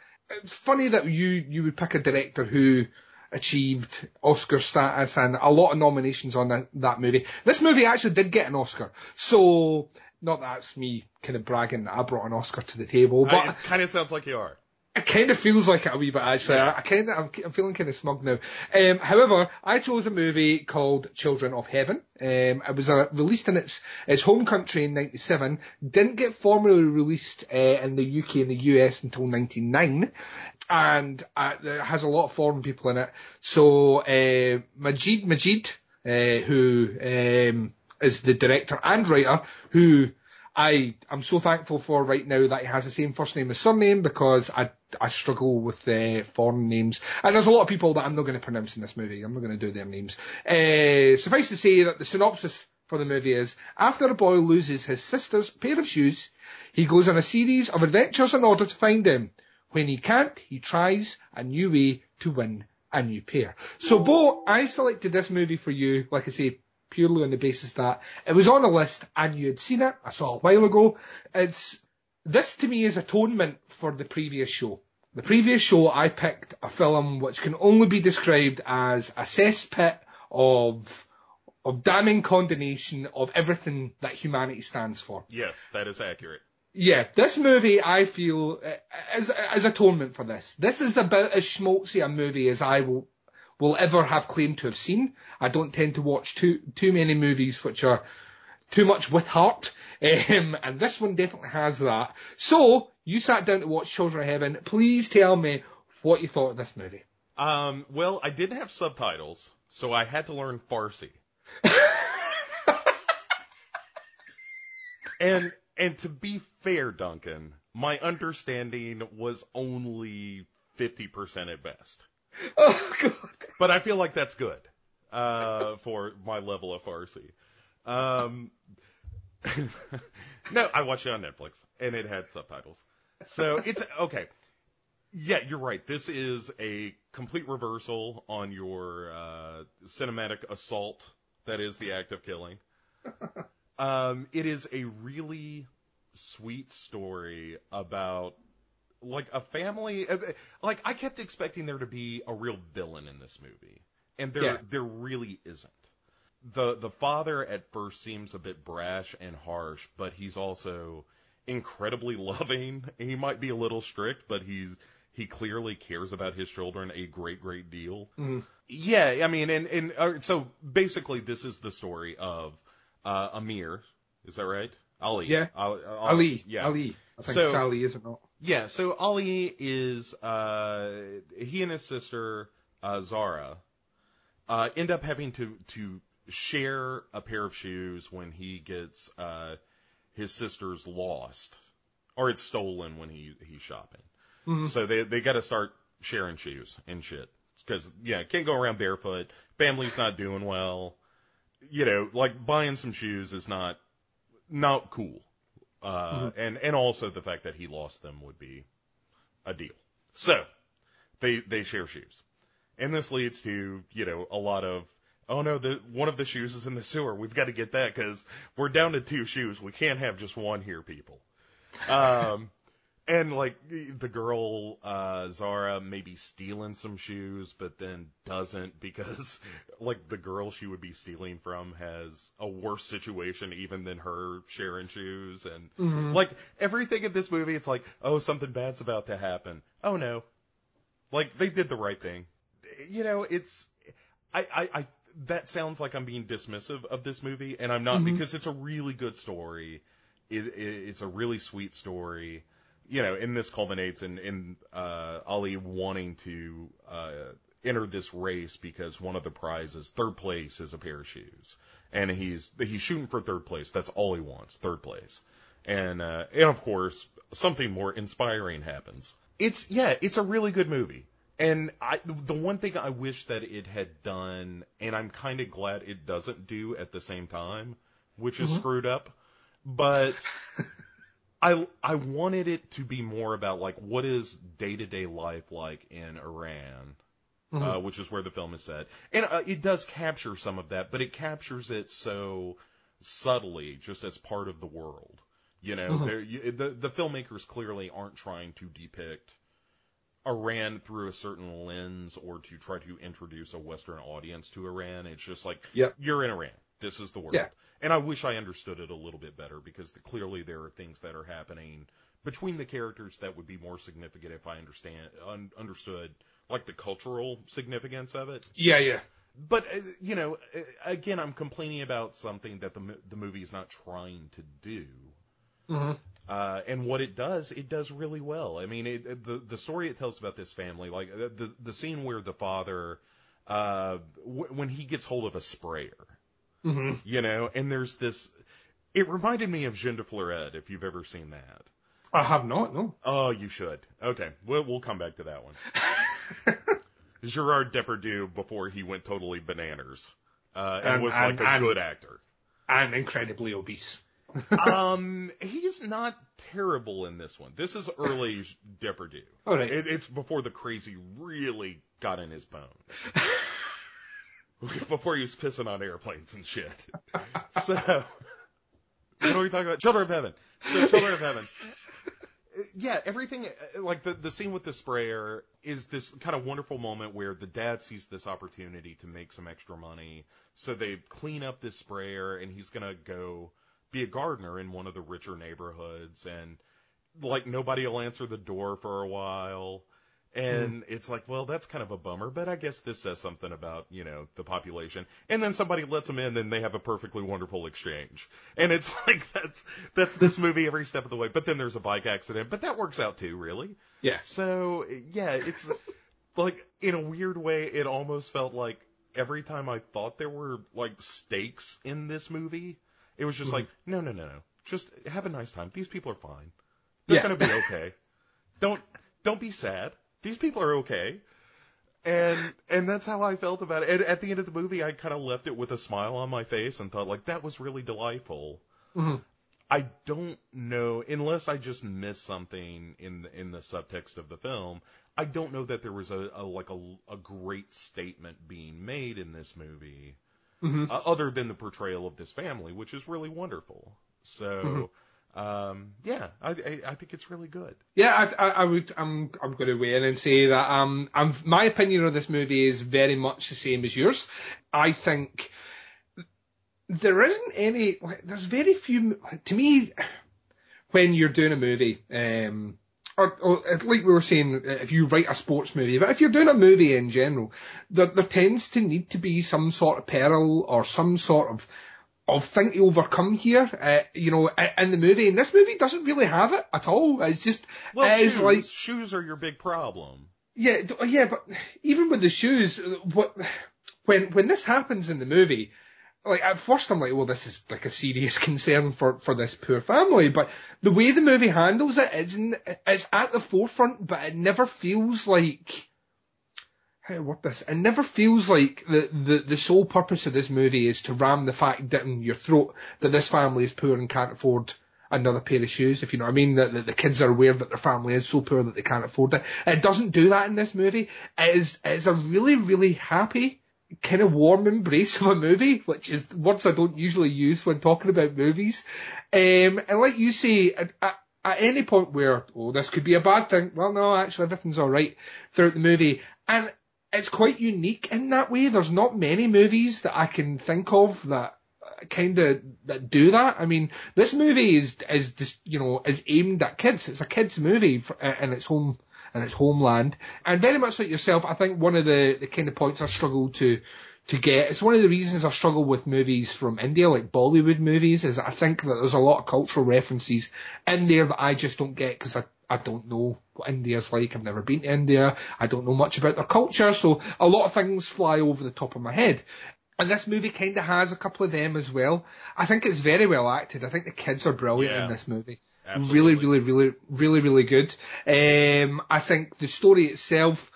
it's funny that you, you would pick a director who achieved Oscar status and a lot of nominations on that, that movie. This movie actually did get an Oscar. So, not that it's me kind of bragging that I brought an Oscar to the table, but it kind of sounds like you are. it kind of feels like it a wee bit actually. I, I kind of, I'm, I'm feeling kind of smug now. Um, however, I chose a movie called Children of Heaven. Um, it was uh, released in its its home country in '97. Didn't get formally released uh, in the UK and the US until '99. And uh, it has a lot of foreign people in it. So uh, Majid Majid, uh, who um, is the director and writer, who I am so thankful for right now that he has the same first name as surname because I I struggle with uh, foreign names and there's a lot of people that I'm not going to pronounce in this movie. I'm not going to do their names. Uh, suffice to say that the synopsis for the movie is after a boy loses his sister's pair of shoes, he goes on a series of adventures in order to find them. When he can't, he tries a new way to win a new pair. So, Bo, I selected this movie for you, like I say, purely on the basis that it was on a list and you had seen it. I saw it a while ago. It's this to me is atonement for the previous show. The previous show I picked a film which can only be described as a cesspit of of damning condemnation of everything that humanity stands for. Yes, that is accurate. Yeah, this movie I feel is is atonement for this. This is about as schmaltzy a movie as I will will ever have claimed to have seen. I don't tend to watch too too many movies which are too much with heart, um, and this one definitely has that. So You sat down to watch Children of Heaven. Please tell me what you thought of this movie. Um, well, I didn't have subtitles, so I had to learn Farsi. and and to be fair, Duncan, my understanding was only fifty percent at best. Oh god. But I feel like that's good uh, for my level of Farsi. Um, no, I watched it on Netflix, and it had subtitles. So it's okay. Yeah, you're right. This is a complete reversal on your uh, cinematic assault that is the act of killing. Um, it is a really sweet story about like a family. uh, Like I kept expecting there to be a real villain in this movie, and there Yeah. there really isn't. the The father at first seems a bit brash and harsh, but he's also incredibly loving. He might be a little strict, but he's he clearly cares about his children a great great deal. Mhm. Yeah, I mean, and and uh, so basically, this is the story of uh, Amir. Is that right? Ali. Yeah. Ali. Ali. Yeah. Ali. I think So- it's Ali, is it? Yeah, so Ali is uh he and his sister uh Zara uh end up having to to share a pair of shoes when he gets uh his sister's lost or it's stolen when he he's shopping. Mhm. So they they got to start sharing shoes and shit cuz yeah, can't go around barefoot. Family's not doing well. You know, like buying some shoes is not not cool. Uh, and, and also the fact that he lost them would be a deal. So, they, they share shoes. And this leads to, you know, a lot of, oh no, the, one of the shoes is in the sewer. We've got to get that because we're down to two shoes. We can't have just one here, people. Um, and like the girl, uh, Zara maybe stealing some shoes, but then doesn't because like the girl she would be stealing from has a worse situation even than her sharing shoes. And Mhm. like everything in this movie it's like oh something bad's about to happen. Oh no. Like they did the right thing. You know it's i i, I that sounds like i'm being dismissive of this movie and i'm not Mhm. because it's a really good story. It, it it's a really sweet story you know and this culminates in in uh ali wanting to uh enter this race because one of the prizes third place is a pair of shoes and he's he's shooting for third place that's all he wants third place and uh, and of course something more inspiring happens. It's yeah, it's a really good movie. And I the one thing I wish that it had done, and I'm kind of glad it doesn't do at the same time, which is Mhm. screwed up, but I I wanted it to be more about like what is day to day life like in Iran Mhm. uh, which is where the film is set. And uh, it does capture some of that, but it captures it so subtly, just as part of the world. You know, Mhm. there- you, the the filmmakers clearly aren't trying to depict Iran through a certain lens or to try to introduce a Western audience to Iran. It's just like, Yep. you're in Iran. This is the world. Yeah. And I wish I understood it a little bit better because the, clearly there are things that are happening between the characters that would be more significant if I understand un, understood like the cultural significance of it. Yeah, yeah. But uh, you know, uh, again, I'm complaining about something that the the movie is not trying to do. hmm Uh, and what it does, it does really well. I mean, it, the the story it tells about this family, like uh, the the scene where the father, uh, w- when he gets hold of a sprayer, hmm you know, and there's this. It reminded me of Jean de Florette, if you've ever seen that. I have not, no. Oh, you should. Okay, we'll we'll come back to that one. Gerard Depardieu before he went totally bananas, uh, and, And- was and- like a and- good actor. And incredibly obese. um, he's not terrible in this one. This is early Depardieu. All right. It, it's before the crazy really got in his bones. before he was pissing on airplanes and shit. So, what are we talking about? Children of Heaven. So, Children of Heaven. Uh, Yeah, everything uh, like the the scene with the sprayer is this kind of wonderful moment where the dad sees this opportunity to make some extra money, so they clean up this sprayer, and he's gonna go be a gardener in one of the richer neighborhoods, and like nobody will answer the door for a while, Hmm. And it's like, well, that's kind of a bummer, but I guess this says something about, you know, the population. And then somebody lets them in and they have a perfectly wonderful exchange. And it's like, that's, that's this movie every step of the way. But then there's a bike accident, but that works out too, really. Yeah. So, yeah, it's like, in a weird way, it almost felt like every time I thought there were like stakes in this movie, it was just hmm. like, no, no, no, no. Just have a nice time. These people are fine. They're Yeah. gonna be okay. don't, don't be sad. These people are okay. And, and that's how I felt about it. And at the end of the movie, I kind of left it with a smile on my face and thought like, that was really delightful. Mhm. I don't know, unless I just missed something in the, in the subtext of the film. I don't know that there was a, a like a, a great statement being made in this movie, Mhm. uh, other than the portrayal of this family, which is really wonderful. So, um, yeah, I, I I think it's really good. Yeah, I, I, would. I'm. I'm going to weigh in and say that um, I'm. My opinion of this movie is very much the same as yours. I think there isn't any. like, There's very few. To me, when you're doing a movie, um, or, or like we were saying, if you write a sports movie, but if you're doing a movie in general, there, there tends to need to be some sort of peril or some sort of of thing to overcome here, uh, you know, in the movie. And this movie doesn't really have it at all. It's just, Well, it shoes, like, shoes are your big problem. yeah, yeah, but even with the shoes, uh, what, when, when this happens in the movie, like at first I'm like, well, this is like a serious concern for, for this poor family, but the way the movie handles it n- it's at the forefront, but it never feels like, how to this? It never feels like the, the, the sole purpose of this movie is to ram the fact down your throat that this family is poor and can't afford another pair of shoes, if you know what I mean, that, that the kids are aware that their family is so poor that they can't afford it. It doesn't do that in this movie. It is, it is a really, really happy, kind of warm embrace of a movie, which is words I don't usually use when talking about movies. Um, and like you say, at, at, at any point where, oh, this could be a bad thing, well, no, actually everything's alright throughout the movie. And it's quite unique in that way. There's not many movies that I can think of that kind of that do that. I mean, this movie is is you know is aimed at kids. It's a kids movie for, in its home in its homeland, and very much like yourself, I think one of the the kind of points I struggle to to get. It's one of the reasons I struggle with movies from India, like Bollywood movies, is I think that there's a lot of cultural references in there that I just don't get because I, I don't know what India's like. I've never been to India. I don't know much about their culture, so a lot of things fly over the top of my head. And this movie kind of has a couple of them as well. I think it's very well acted. I think the kids are brilliant Yeah. in this movie. Absolutely. Really, really, really, really, really good. Um, I think the story itself,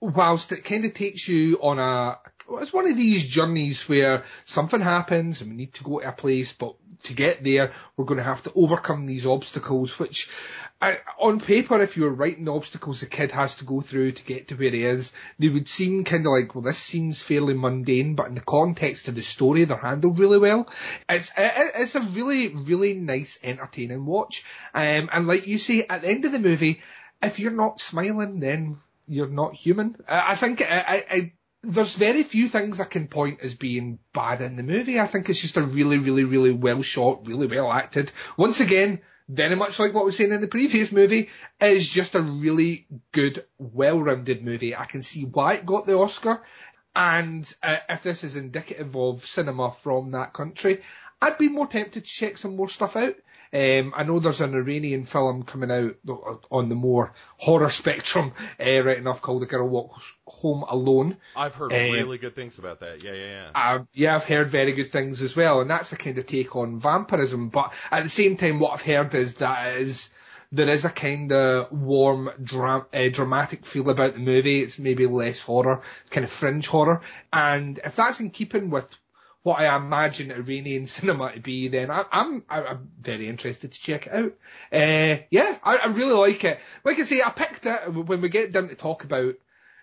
whilst it kind of takes you on a, it's one of these journeys where something happens and we need to go to a place, but to get there, we're going to have to overcome these obstacles, which I, on paper, if you were writing the obstacles the kid has to go through to get to where he is, they would seem kind of like, well, this seems fairly mundane, but in the context of the story, they're handled really well. It's it, it's a really really nice, entertaining watch. Um, and like you say, at the end of the movie, if you're not smiling, then you're not human. I, I think I, I, there's very few things I can point as being bad in the movie. I think it's just a really, really, really well shot, really well acted. Once again, very much like what was saying in the previous movie, is just a really good, well-rounded movie. I can see why it got the Oscar, and uh, if this is indicative of cinema from that country, I'd be more tempted to check some more stuff out. Um, I know there's an Iranian film coming out on the more horror spectrum, uh, right enough, called A Girl Walks Home Alone. I've heard Uh, really good things about that. Yeah, yeah, yeah. Uh, yeah, I've heard very good things as well, and that's a kind of take on vampirism. But at the same time, what I've heard is that is there is a kind of warm, dra- uh, dramatic feel about the movie. It's maybe less horror, kind of fringe horror, and if that's in keeping with what I imagine Iranian cinema to be, then I, I'm I- I'm very interested to check it out. Uh, yeah, I, I really like it. Like I say, I picked it when we get down to talk about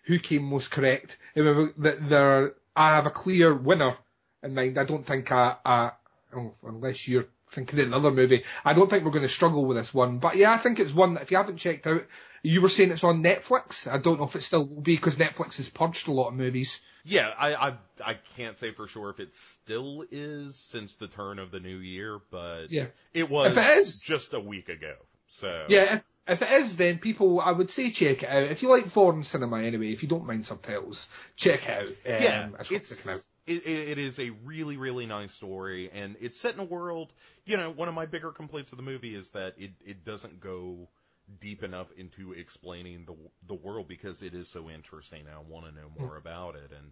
who came most correct. That there, I have a clear winner in mind. I don't think I, I oh, unless you're thinking of another movie, I don't think we're going to struggle with this one. But yeah, I think it's one that if you haven't checked out, you were saying it's on Netflix. I don't know if it still will be because Netflix has purged a lot of movies. Yeah, I, I I can't say for sure if it still is since the turn of the new year, but Yeah. it was it is- just a week ago. So Yeah, if, if it is, then people, I would say check it out. If you like foreign cinema anyway, if you don't mind subtitles, check it out. Um, yeah, it's, out. it, it it is a really really nice story, and it's set in a world. You know, one of my bigger complaints of the movie is that it it doesn't go deep enough into explaining the the world because it is so interesting. I want to know more about it, and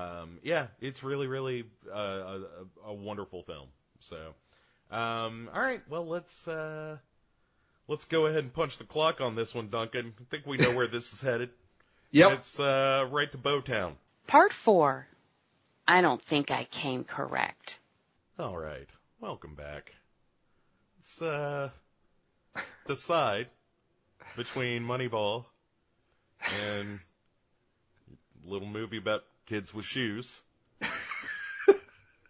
um, yeah, it's really really uh, a, a, a wonderful film. So, um, all right, well let's. Uh, Let's go ahead and punch the clock on this one, Duncan. I think we know where this is headed. Yep. It's uh, right to Bowtown. Part four. I don't think I came correct. All right. Welcome back. Let's uh, decide between Moneyball and little movie about kids with shoes.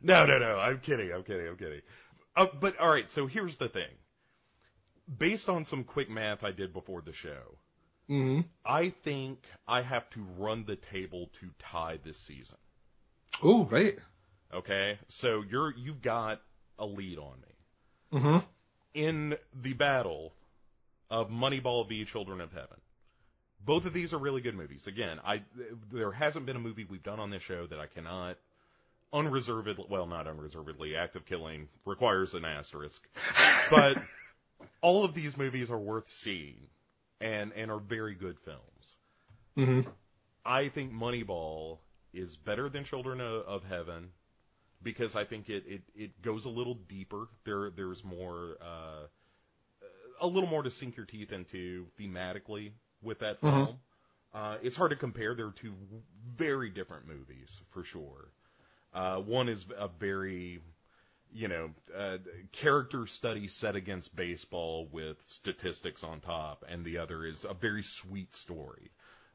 no, no, no. I'm kidding. I'm kidding. I'm kidding. Uh, but all right. So here's the thing. Based on some quick math I did before the show, hmm I think I have to run the table to tie this season. Oh, right. Okay, so you're you've got a lead on me hmm in the battle of Moneyball v Children of Heaven. Both of these are really good movies. Again, I there hasn't been a movie we've done on this show that I cannot unreservedly, well, not unreservedly, act of killing requires an asterisk, but all of these movies are worth seeing and and are very good films. hmm I think Moneyball is better than Children of, of Heaven because I think it, it, it goes a little deeper. There there's more uh, a little more to sink your teeth into thematically with that Mhm. film. Uh, it's hard to compare. They're two very different movies for sure. Uh, one is a very you know, uh, character study set against baseball with statistics on top, and the other is a very sweet story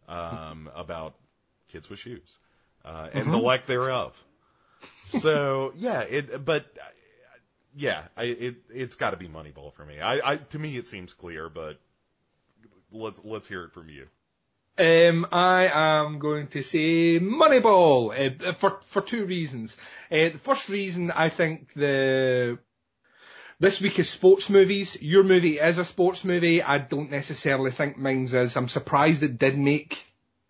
um, about kids with shoes uh, and the lack thereof. So yeah, it but uh, yeah, I, it it's got to be Moneyball for me. I, I to me it seems clear, but let's let's hear it from you. Um, I am going to say Moneyball uh, for for two reasons. Uh, the first reason I think the this week is sports movies. Your movie is a sports movie. I don't necessarily think mine's is. I'm surprised it did make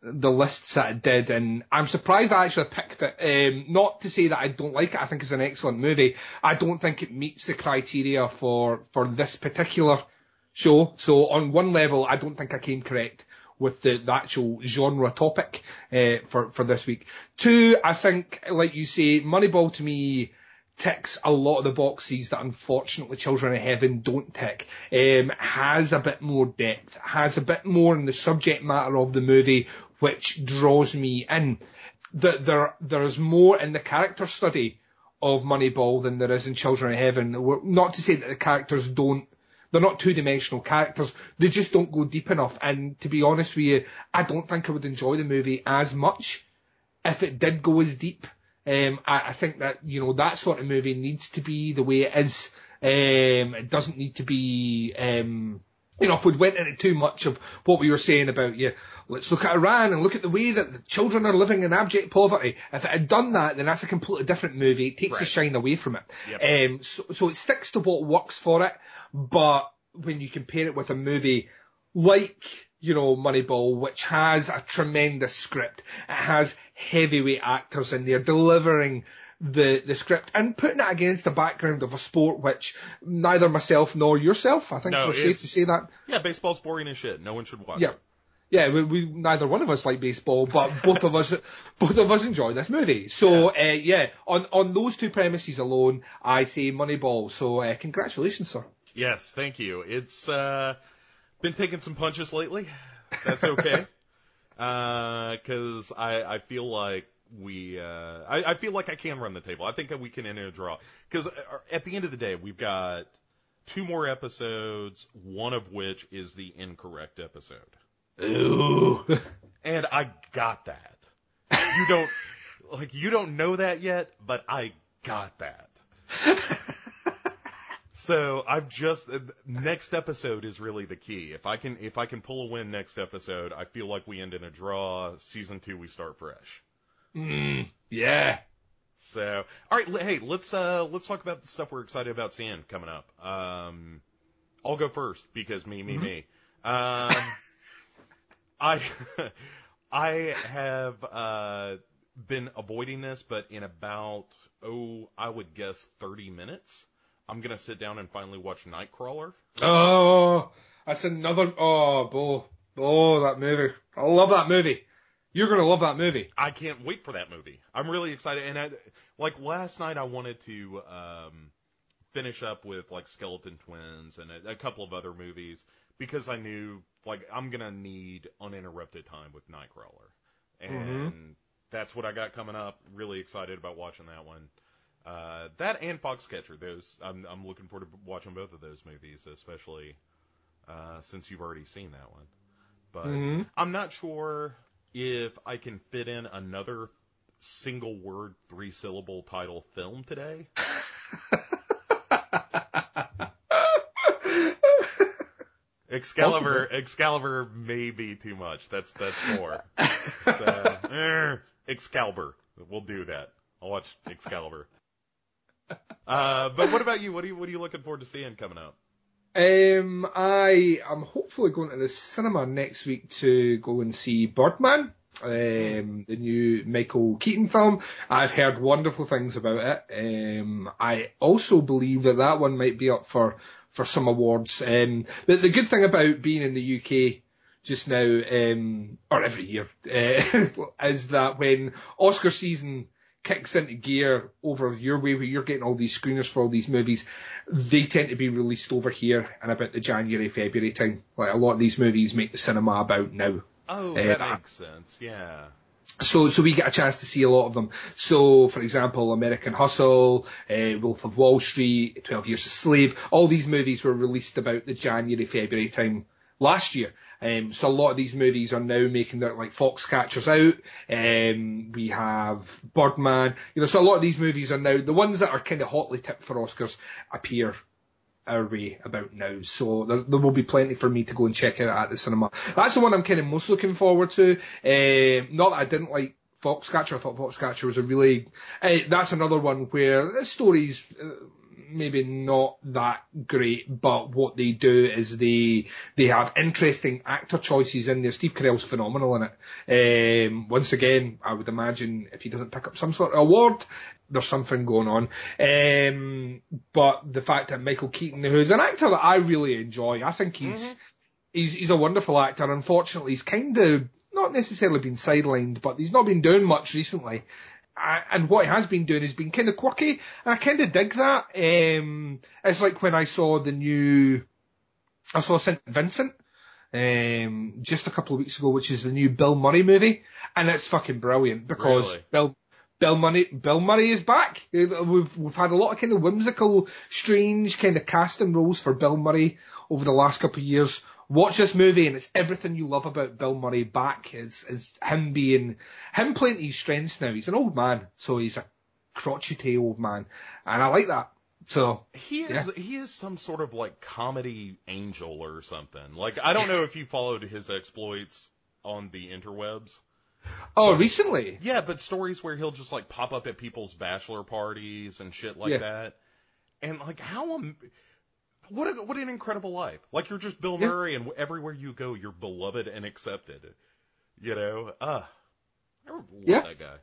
the lists that did, and I'm surprised I actually picked it. Um, not to say that I don't like it. I think it's an excellent movie. I don't think it meets the criteria for for this particular show. So on one level, I don't think I came correct with the, the actual genre topic uh, for for this week. Two, I think, like you say, Moneyball to me ticks a lot of the boxes that unfortunately Children of Heaven don't tick. Um, has a bit more depth, has a bit more in the subject matter of the movie, which draws me in. The, there, there's more in the character study of Moneyball than there is in Children of Heaven. Not to say that the characters don't they're not two-dimensional characters. They just don't go deep enough. And to be honest with you, I don't think I would enjoy the movie as much if it did go as deep. Um, I, I think that you know that sort of movie needs to be the way it is. Um, it doesn't need to be. Um, you know, if we'd went into too much of what we were saying about, you, yeah, let's look at Iran and look at the way that the children are living in abject poverty. If it had done that, then that's a completely different movie. It takes the shine away from it. Yep. Um, so, so it sticks to what works for it, but when you compare it with a movie like, you know, Moneyball, which has a tremendous script, it has heavyweight actors in there delivering the, the script and putting it against the background of a sport which neither myself nor yourself, I think No, we're safe to say that. Yeah, baseball's boring as shit. No one should watch Yeah. it. Yeah, we, we neither one of us like baseball, but both of us both of us enjoy this movie. So yeah, uh, yeah on on those two premises alone, I say Moneyball. So uh, congratulations, sir. Yes, thank you. It's uh, been taking some punches lately. That's okay. Because I, I feel like we, uh, I, I feel like I can run the table. I think that we can end in a draw. Because at the end of the day, we've got two more episodes, one of which is the incorrect episode. Ooh. And I got that. You don't, like, you don't know that yet, but I got that. So I've just uh, next episode is really the key. If I can if I can pull a win next episode, I feel like we end in a draw. Season two, we start fresh. Mm, yeah. So all right, hey, let's uh let's talk about the stuff we're excited about seeing coming up. Um, I'll go first because me me me. Um, I I have uh, been avoiding this, but in about oh, I would guess thirty minutes, I'm gonna sit down and finally watch Nightcrawler. Oh, that's another. Oh, Bo. Oh, that movie. I love that movie. You're gonna love that movie. I can't wait for that movie. I'm really excited, and I, like last night, I wanted to um, finish up with like Skeleton Twins and a, a couple of other movies because I knew like I'm gonna need uninterrupted time with Nightcrawler, and that's what I got coming up. Really excited about watching that one. Uh, that and Foxcatcher, those I'm I'm looking forward to watching both of those movies, especially uh, since you've already seen that one. But Mhm. I'm not sure if I can fit in another single word, three syllable title film today. Excalibur, Excalibur may be too much. That's that's four. So, eh, Excalibur, we'll do that. I'll watch Excalibur. Uh, but what about you? What are you what are you looking forward to seeing coming up? Um, I am hopefully going to the cinema next week to go and see Birdman, um, the new Michael Keaton film. I've heard wonderful things about it. Um, I also believe that that one might be up for for some awards. Um, but the good thing about being in the UK just now, um, or every year, uh, is that when Oscar season kicks into gear over your way where you're getting all these screeners for all these movies, they tend to be released over here in about the January, February time. Like a lot of these movies make the cinema about now. Oh, Uh, that makes sense. Yeah. So, so we get a chance to see a lot of them. So, for example, American Hustle, uh, Wolf of Wall Street, 12 Years a Slave, all these movies were released about the January, February time last year. Um, so a lot of these movies are now making their, like, Foxcatchers out. Um, we have Birdman. You know, so a lot of these movies are now, the ones that are kind of hotly tipped for Oscars appear our way about now. So there, there will be plenty for me to go and check out at the cinema. That's the one I'm kind of most looking forward to. Um not that I didn't like Foxcatcher. I thought Foxcatcher was a really. Uh, that's another one where the story's uh, maybe not that great, but what they do is they they have interesting actor choices in there. Steve Carell's phenomenal in it. Um, once again, I would imagine if he doesn't pick up some sort of award, there's something going on. Um, but the fact that Michael Keaton, who's an actor that I really enjoy, I think he's he's he's a wonderful actor. Unfortunately, he's kind of not necessarily been sidelined, but he's not been doing much recently. And what he has been doing has been kind of quirky, and I kind of dig that. Um, it's like when I saw the new, I saw St. Vincent, um, just a couple of weeks ago, which is the new Bill Murray movie, and it's fucking brilliant because Really? Bill, Bill Murray, Bill Murray is back. Uh, We've, we've had a lot of kind of whimsical, strange kind of casting roles for Bill Murray over the last couple of years. Watch this movie and it's everything you love about Bill Murray back. Is is him being, him playing his strengths now. He's an old man, so he's a crotchety old man. And I like that. So, He is Yeah. he is some sort of like comedy angel or something. Like I don't know if you followed his exploits on the interwebs. oh, recently. Yeah, but stories where he'll just like pop up at people's bachelor parties and shit like Yeah. that. And like how am what a, what an incredible life. Like you're just Bill Yeah. Murray and everywhere you go you're beloved and accepted. You know? Uh I love Yeah. that guy.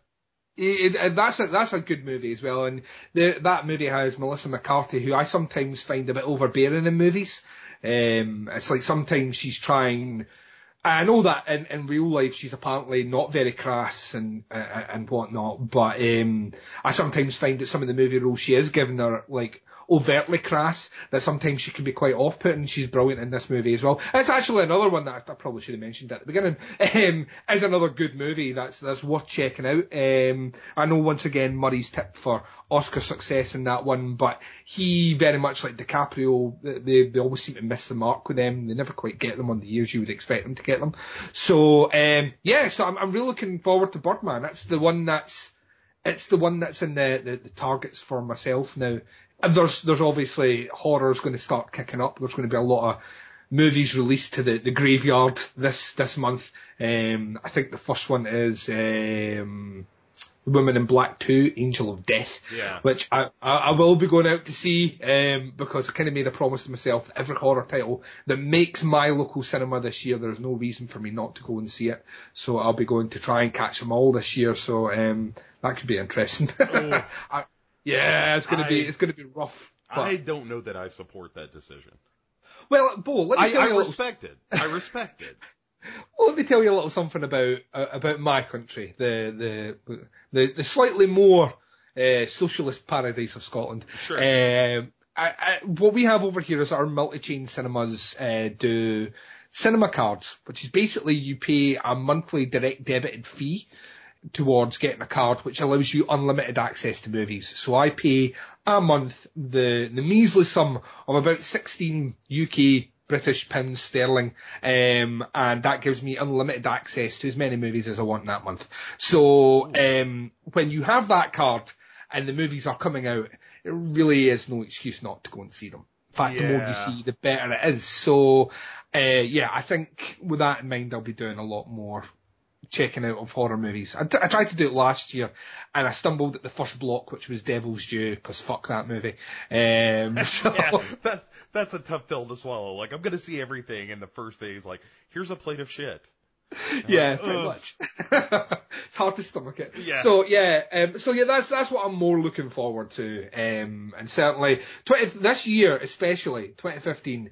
It, it, that's a, that's a good movie as well, and the, that movie has Melissa McCarthy, who I sometimes find a bit overbearing in movies. Um, it's like sometimes she's trying. I know that in, in real life she's apparently not very crass and uh, and whatnot, but um, I sometimes find that some of the movie roles she is given are like overtly crass. That sometimes she can be quite off-putting. She's brilliant in this movie as well. It's actually another one that I, I probably should have mentioned at the beginning. Um, is another good movie that's that's worth checking out. Um, I know once again Murray's tip for Oscar success in that one, but he very much like DiCaprio, they they always seem to miss the mark with them. They never quite get them on the years you would expect them to get them. So um, yeah, so I'm, I'm really looking forward to Birdman. That's the one that's it's the one that's in the, the, the targets for myself now. And there's there's obviously horror's going to start kicking up. There's going to be a lot of movies released to the, the graveyard this this month. Um, I think the first one is um, Women in Black 2, Angel of Death, Yeah. which I, I, I will be going out to see, um, because I kind of made a promise to myself that every horror title that makes my local cinema this year, there's no reason for me not to go and see it. So I'll be going to try and catch them all this year, so, um, that could be interesting. I- yeah, it's gonna be, it's gonna be rough. But, I don't know that I support that decision. well, Bo, let me I, tell I you a little respect it. I respect it. Well, let me tell you a little something about uh, about my country, the the the, the slightly more uh, socialist paradise of Scotland. Sure. Um, I, I, what we have over here is our multi-chain cinemas uh, do cinema cards, which is basically you pay a monthly direct debited fee towards getting a card which allows you unlimited access to movies. So I pay a month the the measly sum of about 16 UK British pounds sterling, um, and that gives me unlimited access to as many movies as I want that month. So um, when you have that card and the movies are coming out, it really is no excuse not to go and see them. In fact, the more you see, the better it is. So, uh, yeah, I think with that in mind, I'll be doing a lot more checking out of horror movies. I, t- I tried to do it last year, and I stumbled at the first block, which was Devil's Due, because fuck that movie. Um, so, Yeah, that, that's a tough pill to swallow. Like, I'm gonna see everything, and the first day is like, here's a plate of shit. yeah, pretty Ugh. much. it's hard to stomach it. Yeah. So yeah, um, so yeah, that's that's what I'm more looking forward to, um, and certainly 20 this year, especially 2015.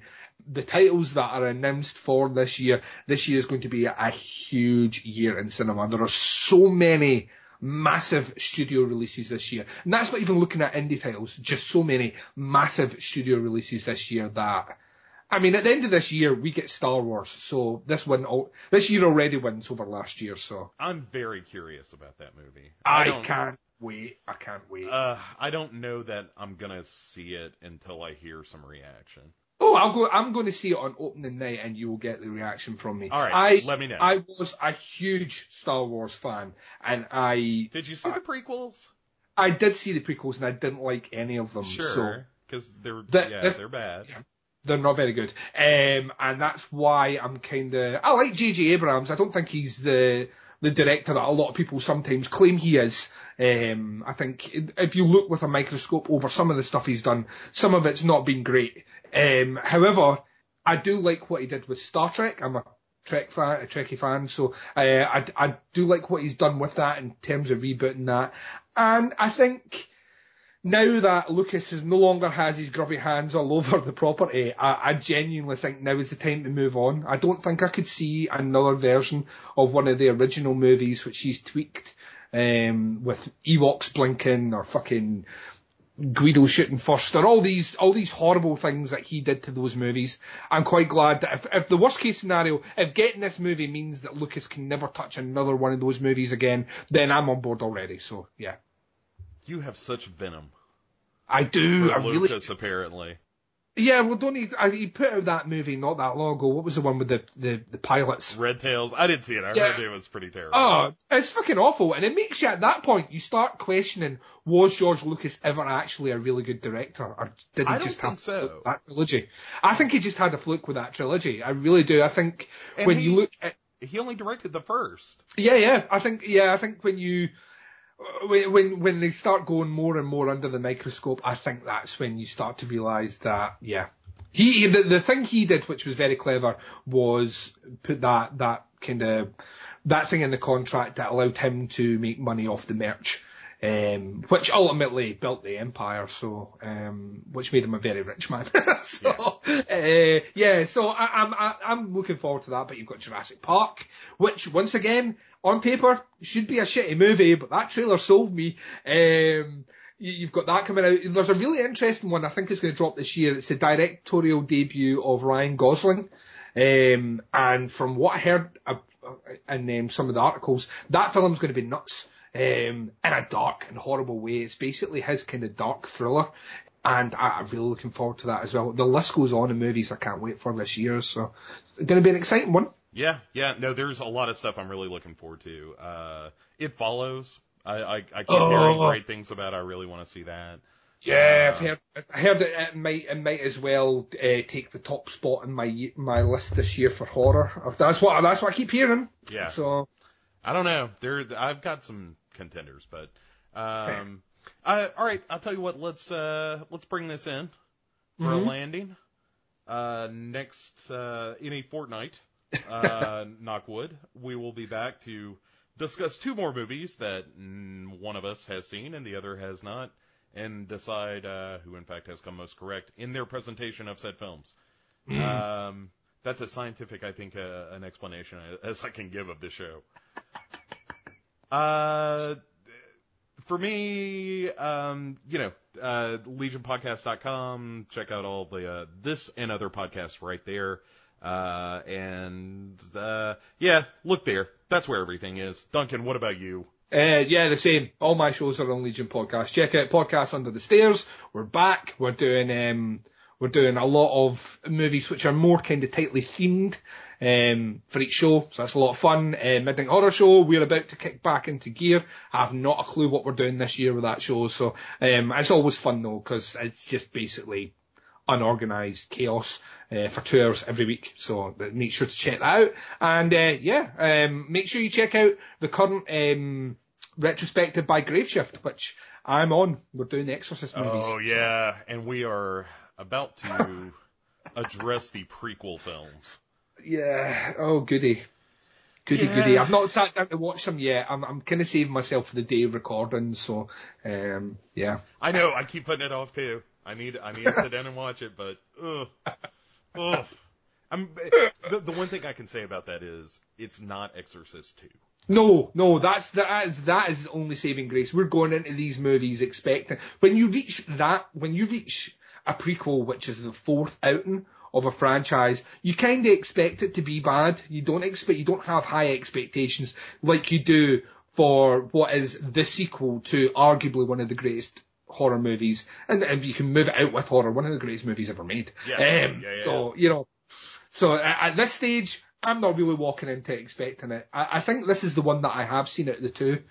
The titles that are announced for this year, this year is going to be a huge year in cinema. There are so many massive studio releases this year. And that's not even looking at indie titles, just so many massive studio releases this year that I mean, at the end of this year, we get Star Wars, so this al- this year already wins over last year, so I'm very curious about that movie. I, don't- can't wait. I can't wait. Uh, I don't know that I'm gonna see it until I hear some reaction. Oh, I'll go. I'm going to see it on opening night, and you will get the reaction from me. All right, I, let me know. I was a huge Star Wars fan, and I, Did you see the prequels? I did see the prequels, and I didn't like any of them. Sure, because they're That- yeah, this- they're bad. they're not very good. Um, and that's why I'm kind of, I like J.J. Abrams. I don't think he's the, the director that a lot of people sometimes claim he is. Um, I think if you look with a microscope over some of the stuff he's done, some of it's not been great. Um, however, I do like what he did with Star Trek. I'm a Trek fan, a Trekkie fan, so uh, I, I do like what he's done with that in terms of rebooting that. And I think now that Lucas is no longer has his grubby hands all over the property, I, I genuinely think now is the time to move on. I don't think I could see another version of one of the original movies which he's tweaked, um, with Ewoks blinking or fucking Greedo shooting first or all these, all these horrible things that he did to those movies. I'm quite glad that if, if the worst case scenario, if getting this movie means that Lucas can never touch another one of those movies again, then I'm on board already. So yeah. You have such venom I do. for I really Lucas, apparently. Yeah, well, don't he? I, he put out that movie not that long ago. What was the one with the the, the pilots? Red Tails. I didn't see it. I Yeah. heard it was pretty terrible. Oh, it's fucking awful, and it makes you at that point you start questioning: Was George Lucas ever actually a really good director, or did he just have so. that trilogy? I think he just had a fluke with that trilogy. I really do. I think And when he- you look at He only directed the first. yeah, yeah. I think yeah. I think when you when when when they start going more and more under the microscope, I think that's when you start to realise that yeah. He the the thing he did, which was very clever, was put that that kind of that thing in the contract that allowed him to make money off the merch. Um, which ultimately built the empire, so um, which made him a very rich man. so uh, yeah, so I, I'm I, I'm looking forward to that. But you've got Jurassic Park, which once again on paper should be a shitty movie, but that trailer sold me. Um, you- you've got that coming out. There's a really interesting one I think is going to drop this year. It's the directorial debut of Ryan Gosling. Um, and from what I heard uh, uh, in um, some of the articles, that film's going to be nuts. Um, in a dark and horrible way. It's basically his kind of dark thriller. And I, I'm really looking forward to that as well. The list goes on in movies I can't wait for this year, so it's going to be an exciting one. Yeah, yeah. No, there's a lot of stuff I'm really looking forward to. Uh, it follows. I, I, I keep hearing Oh. great things about. it. I really want to see that. Yeah, Uh, I've heard, I heard that it might, it might as well uh, take the top spot in my my list this year for horror. That's what that's what I keep hearing. Yeah. So I don't know. There, I've got some contenders. But um, uh, all right, I'll tell you what. Let's uh, let's bring this in for Mhm. a landing. Uh, next uh, in a fortnight, uh, knockwood, we will be back to discuss two more movies that mm, one of us has seen and the other has not, and decide uh, who in fact has come most correct in their presentation of said films. Um, that's as scientific, I think, uh, an explanation as I can give of this show. Uh, for me, um, you know, uh, legionpodcast.com, check out all the, uh, this and other podcasts right there. Uh, and, uh, yeah, look there. That's where everything is. Duncan, what about you? Uh, yeah, the same. All my shows are on Legion Podcast. Check out Podcast Under the Stairs. We're back. We're doing um, we're doing a lot of movies which are more kind of tightly themed um, for each show. So that's a lot of fun. Uh, Midnight Horror Show. We're about to kick back into gear. I have not a clue what we're doing this year with that show. So um, it's always fun though because it's just basically unorganized chaos uh, for two hours every week. So uh, make sure to check that out. And uh, yeah, um, make sure you check out the current um, retrospective by Graveshift, which I'm on. We're doing the Exorcist movies. Oh yeah, and we are about to address the prequel films. Yeah. Oh goody. Goody Yeah. goody. I've not sat down to watch them yet. I'm I'm kind of saving myself for the day of recording. So um, yeah. I know, I keep putting it off too. I need, I need to sit down and watch it, but ugh, ugh. I'm the, the one thing I can say about that is it's not Exorcist two. No, no, that's that is that is only saving grace. We're going into these movies expecting when you reach that when you reach a prequel, which is the fourth outing of a franchise, you kind of expect it to be bad. You don't expect you don't have high expectations like you do for what is the sequel to arguably one of the greatest horror movies, and if you can move it out with horror, one of the greatest movies ever made. Yeah, Um, yeah, yeah, so you know, so at, at this stage, I'm not really walking into expecting it. I, I think this is the one that I have seen out of the two,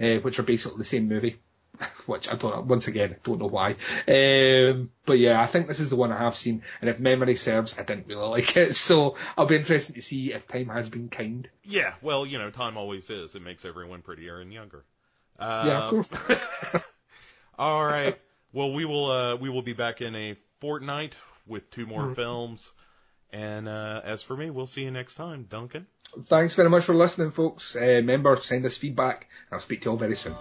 uh, which are basically the same movie. Which I don't once again, don't know why. Um, but yeah, I think this is the one I have seen, and if memory serves, I didn't really like it, so I'll be interested to see if time has been kind. Yeah, well, you know, time always is. It makes everyone prettier and younger. Uh, Yeah, of course. all right. Well, we will uh, we will be back in a fortnight with two Mm-hmm. more films. And uh, as for me, we'll see you next time, Duncan. Thanks very much for listening, folks. Uh, remember, send us feedback, I'll speak to you all very soon.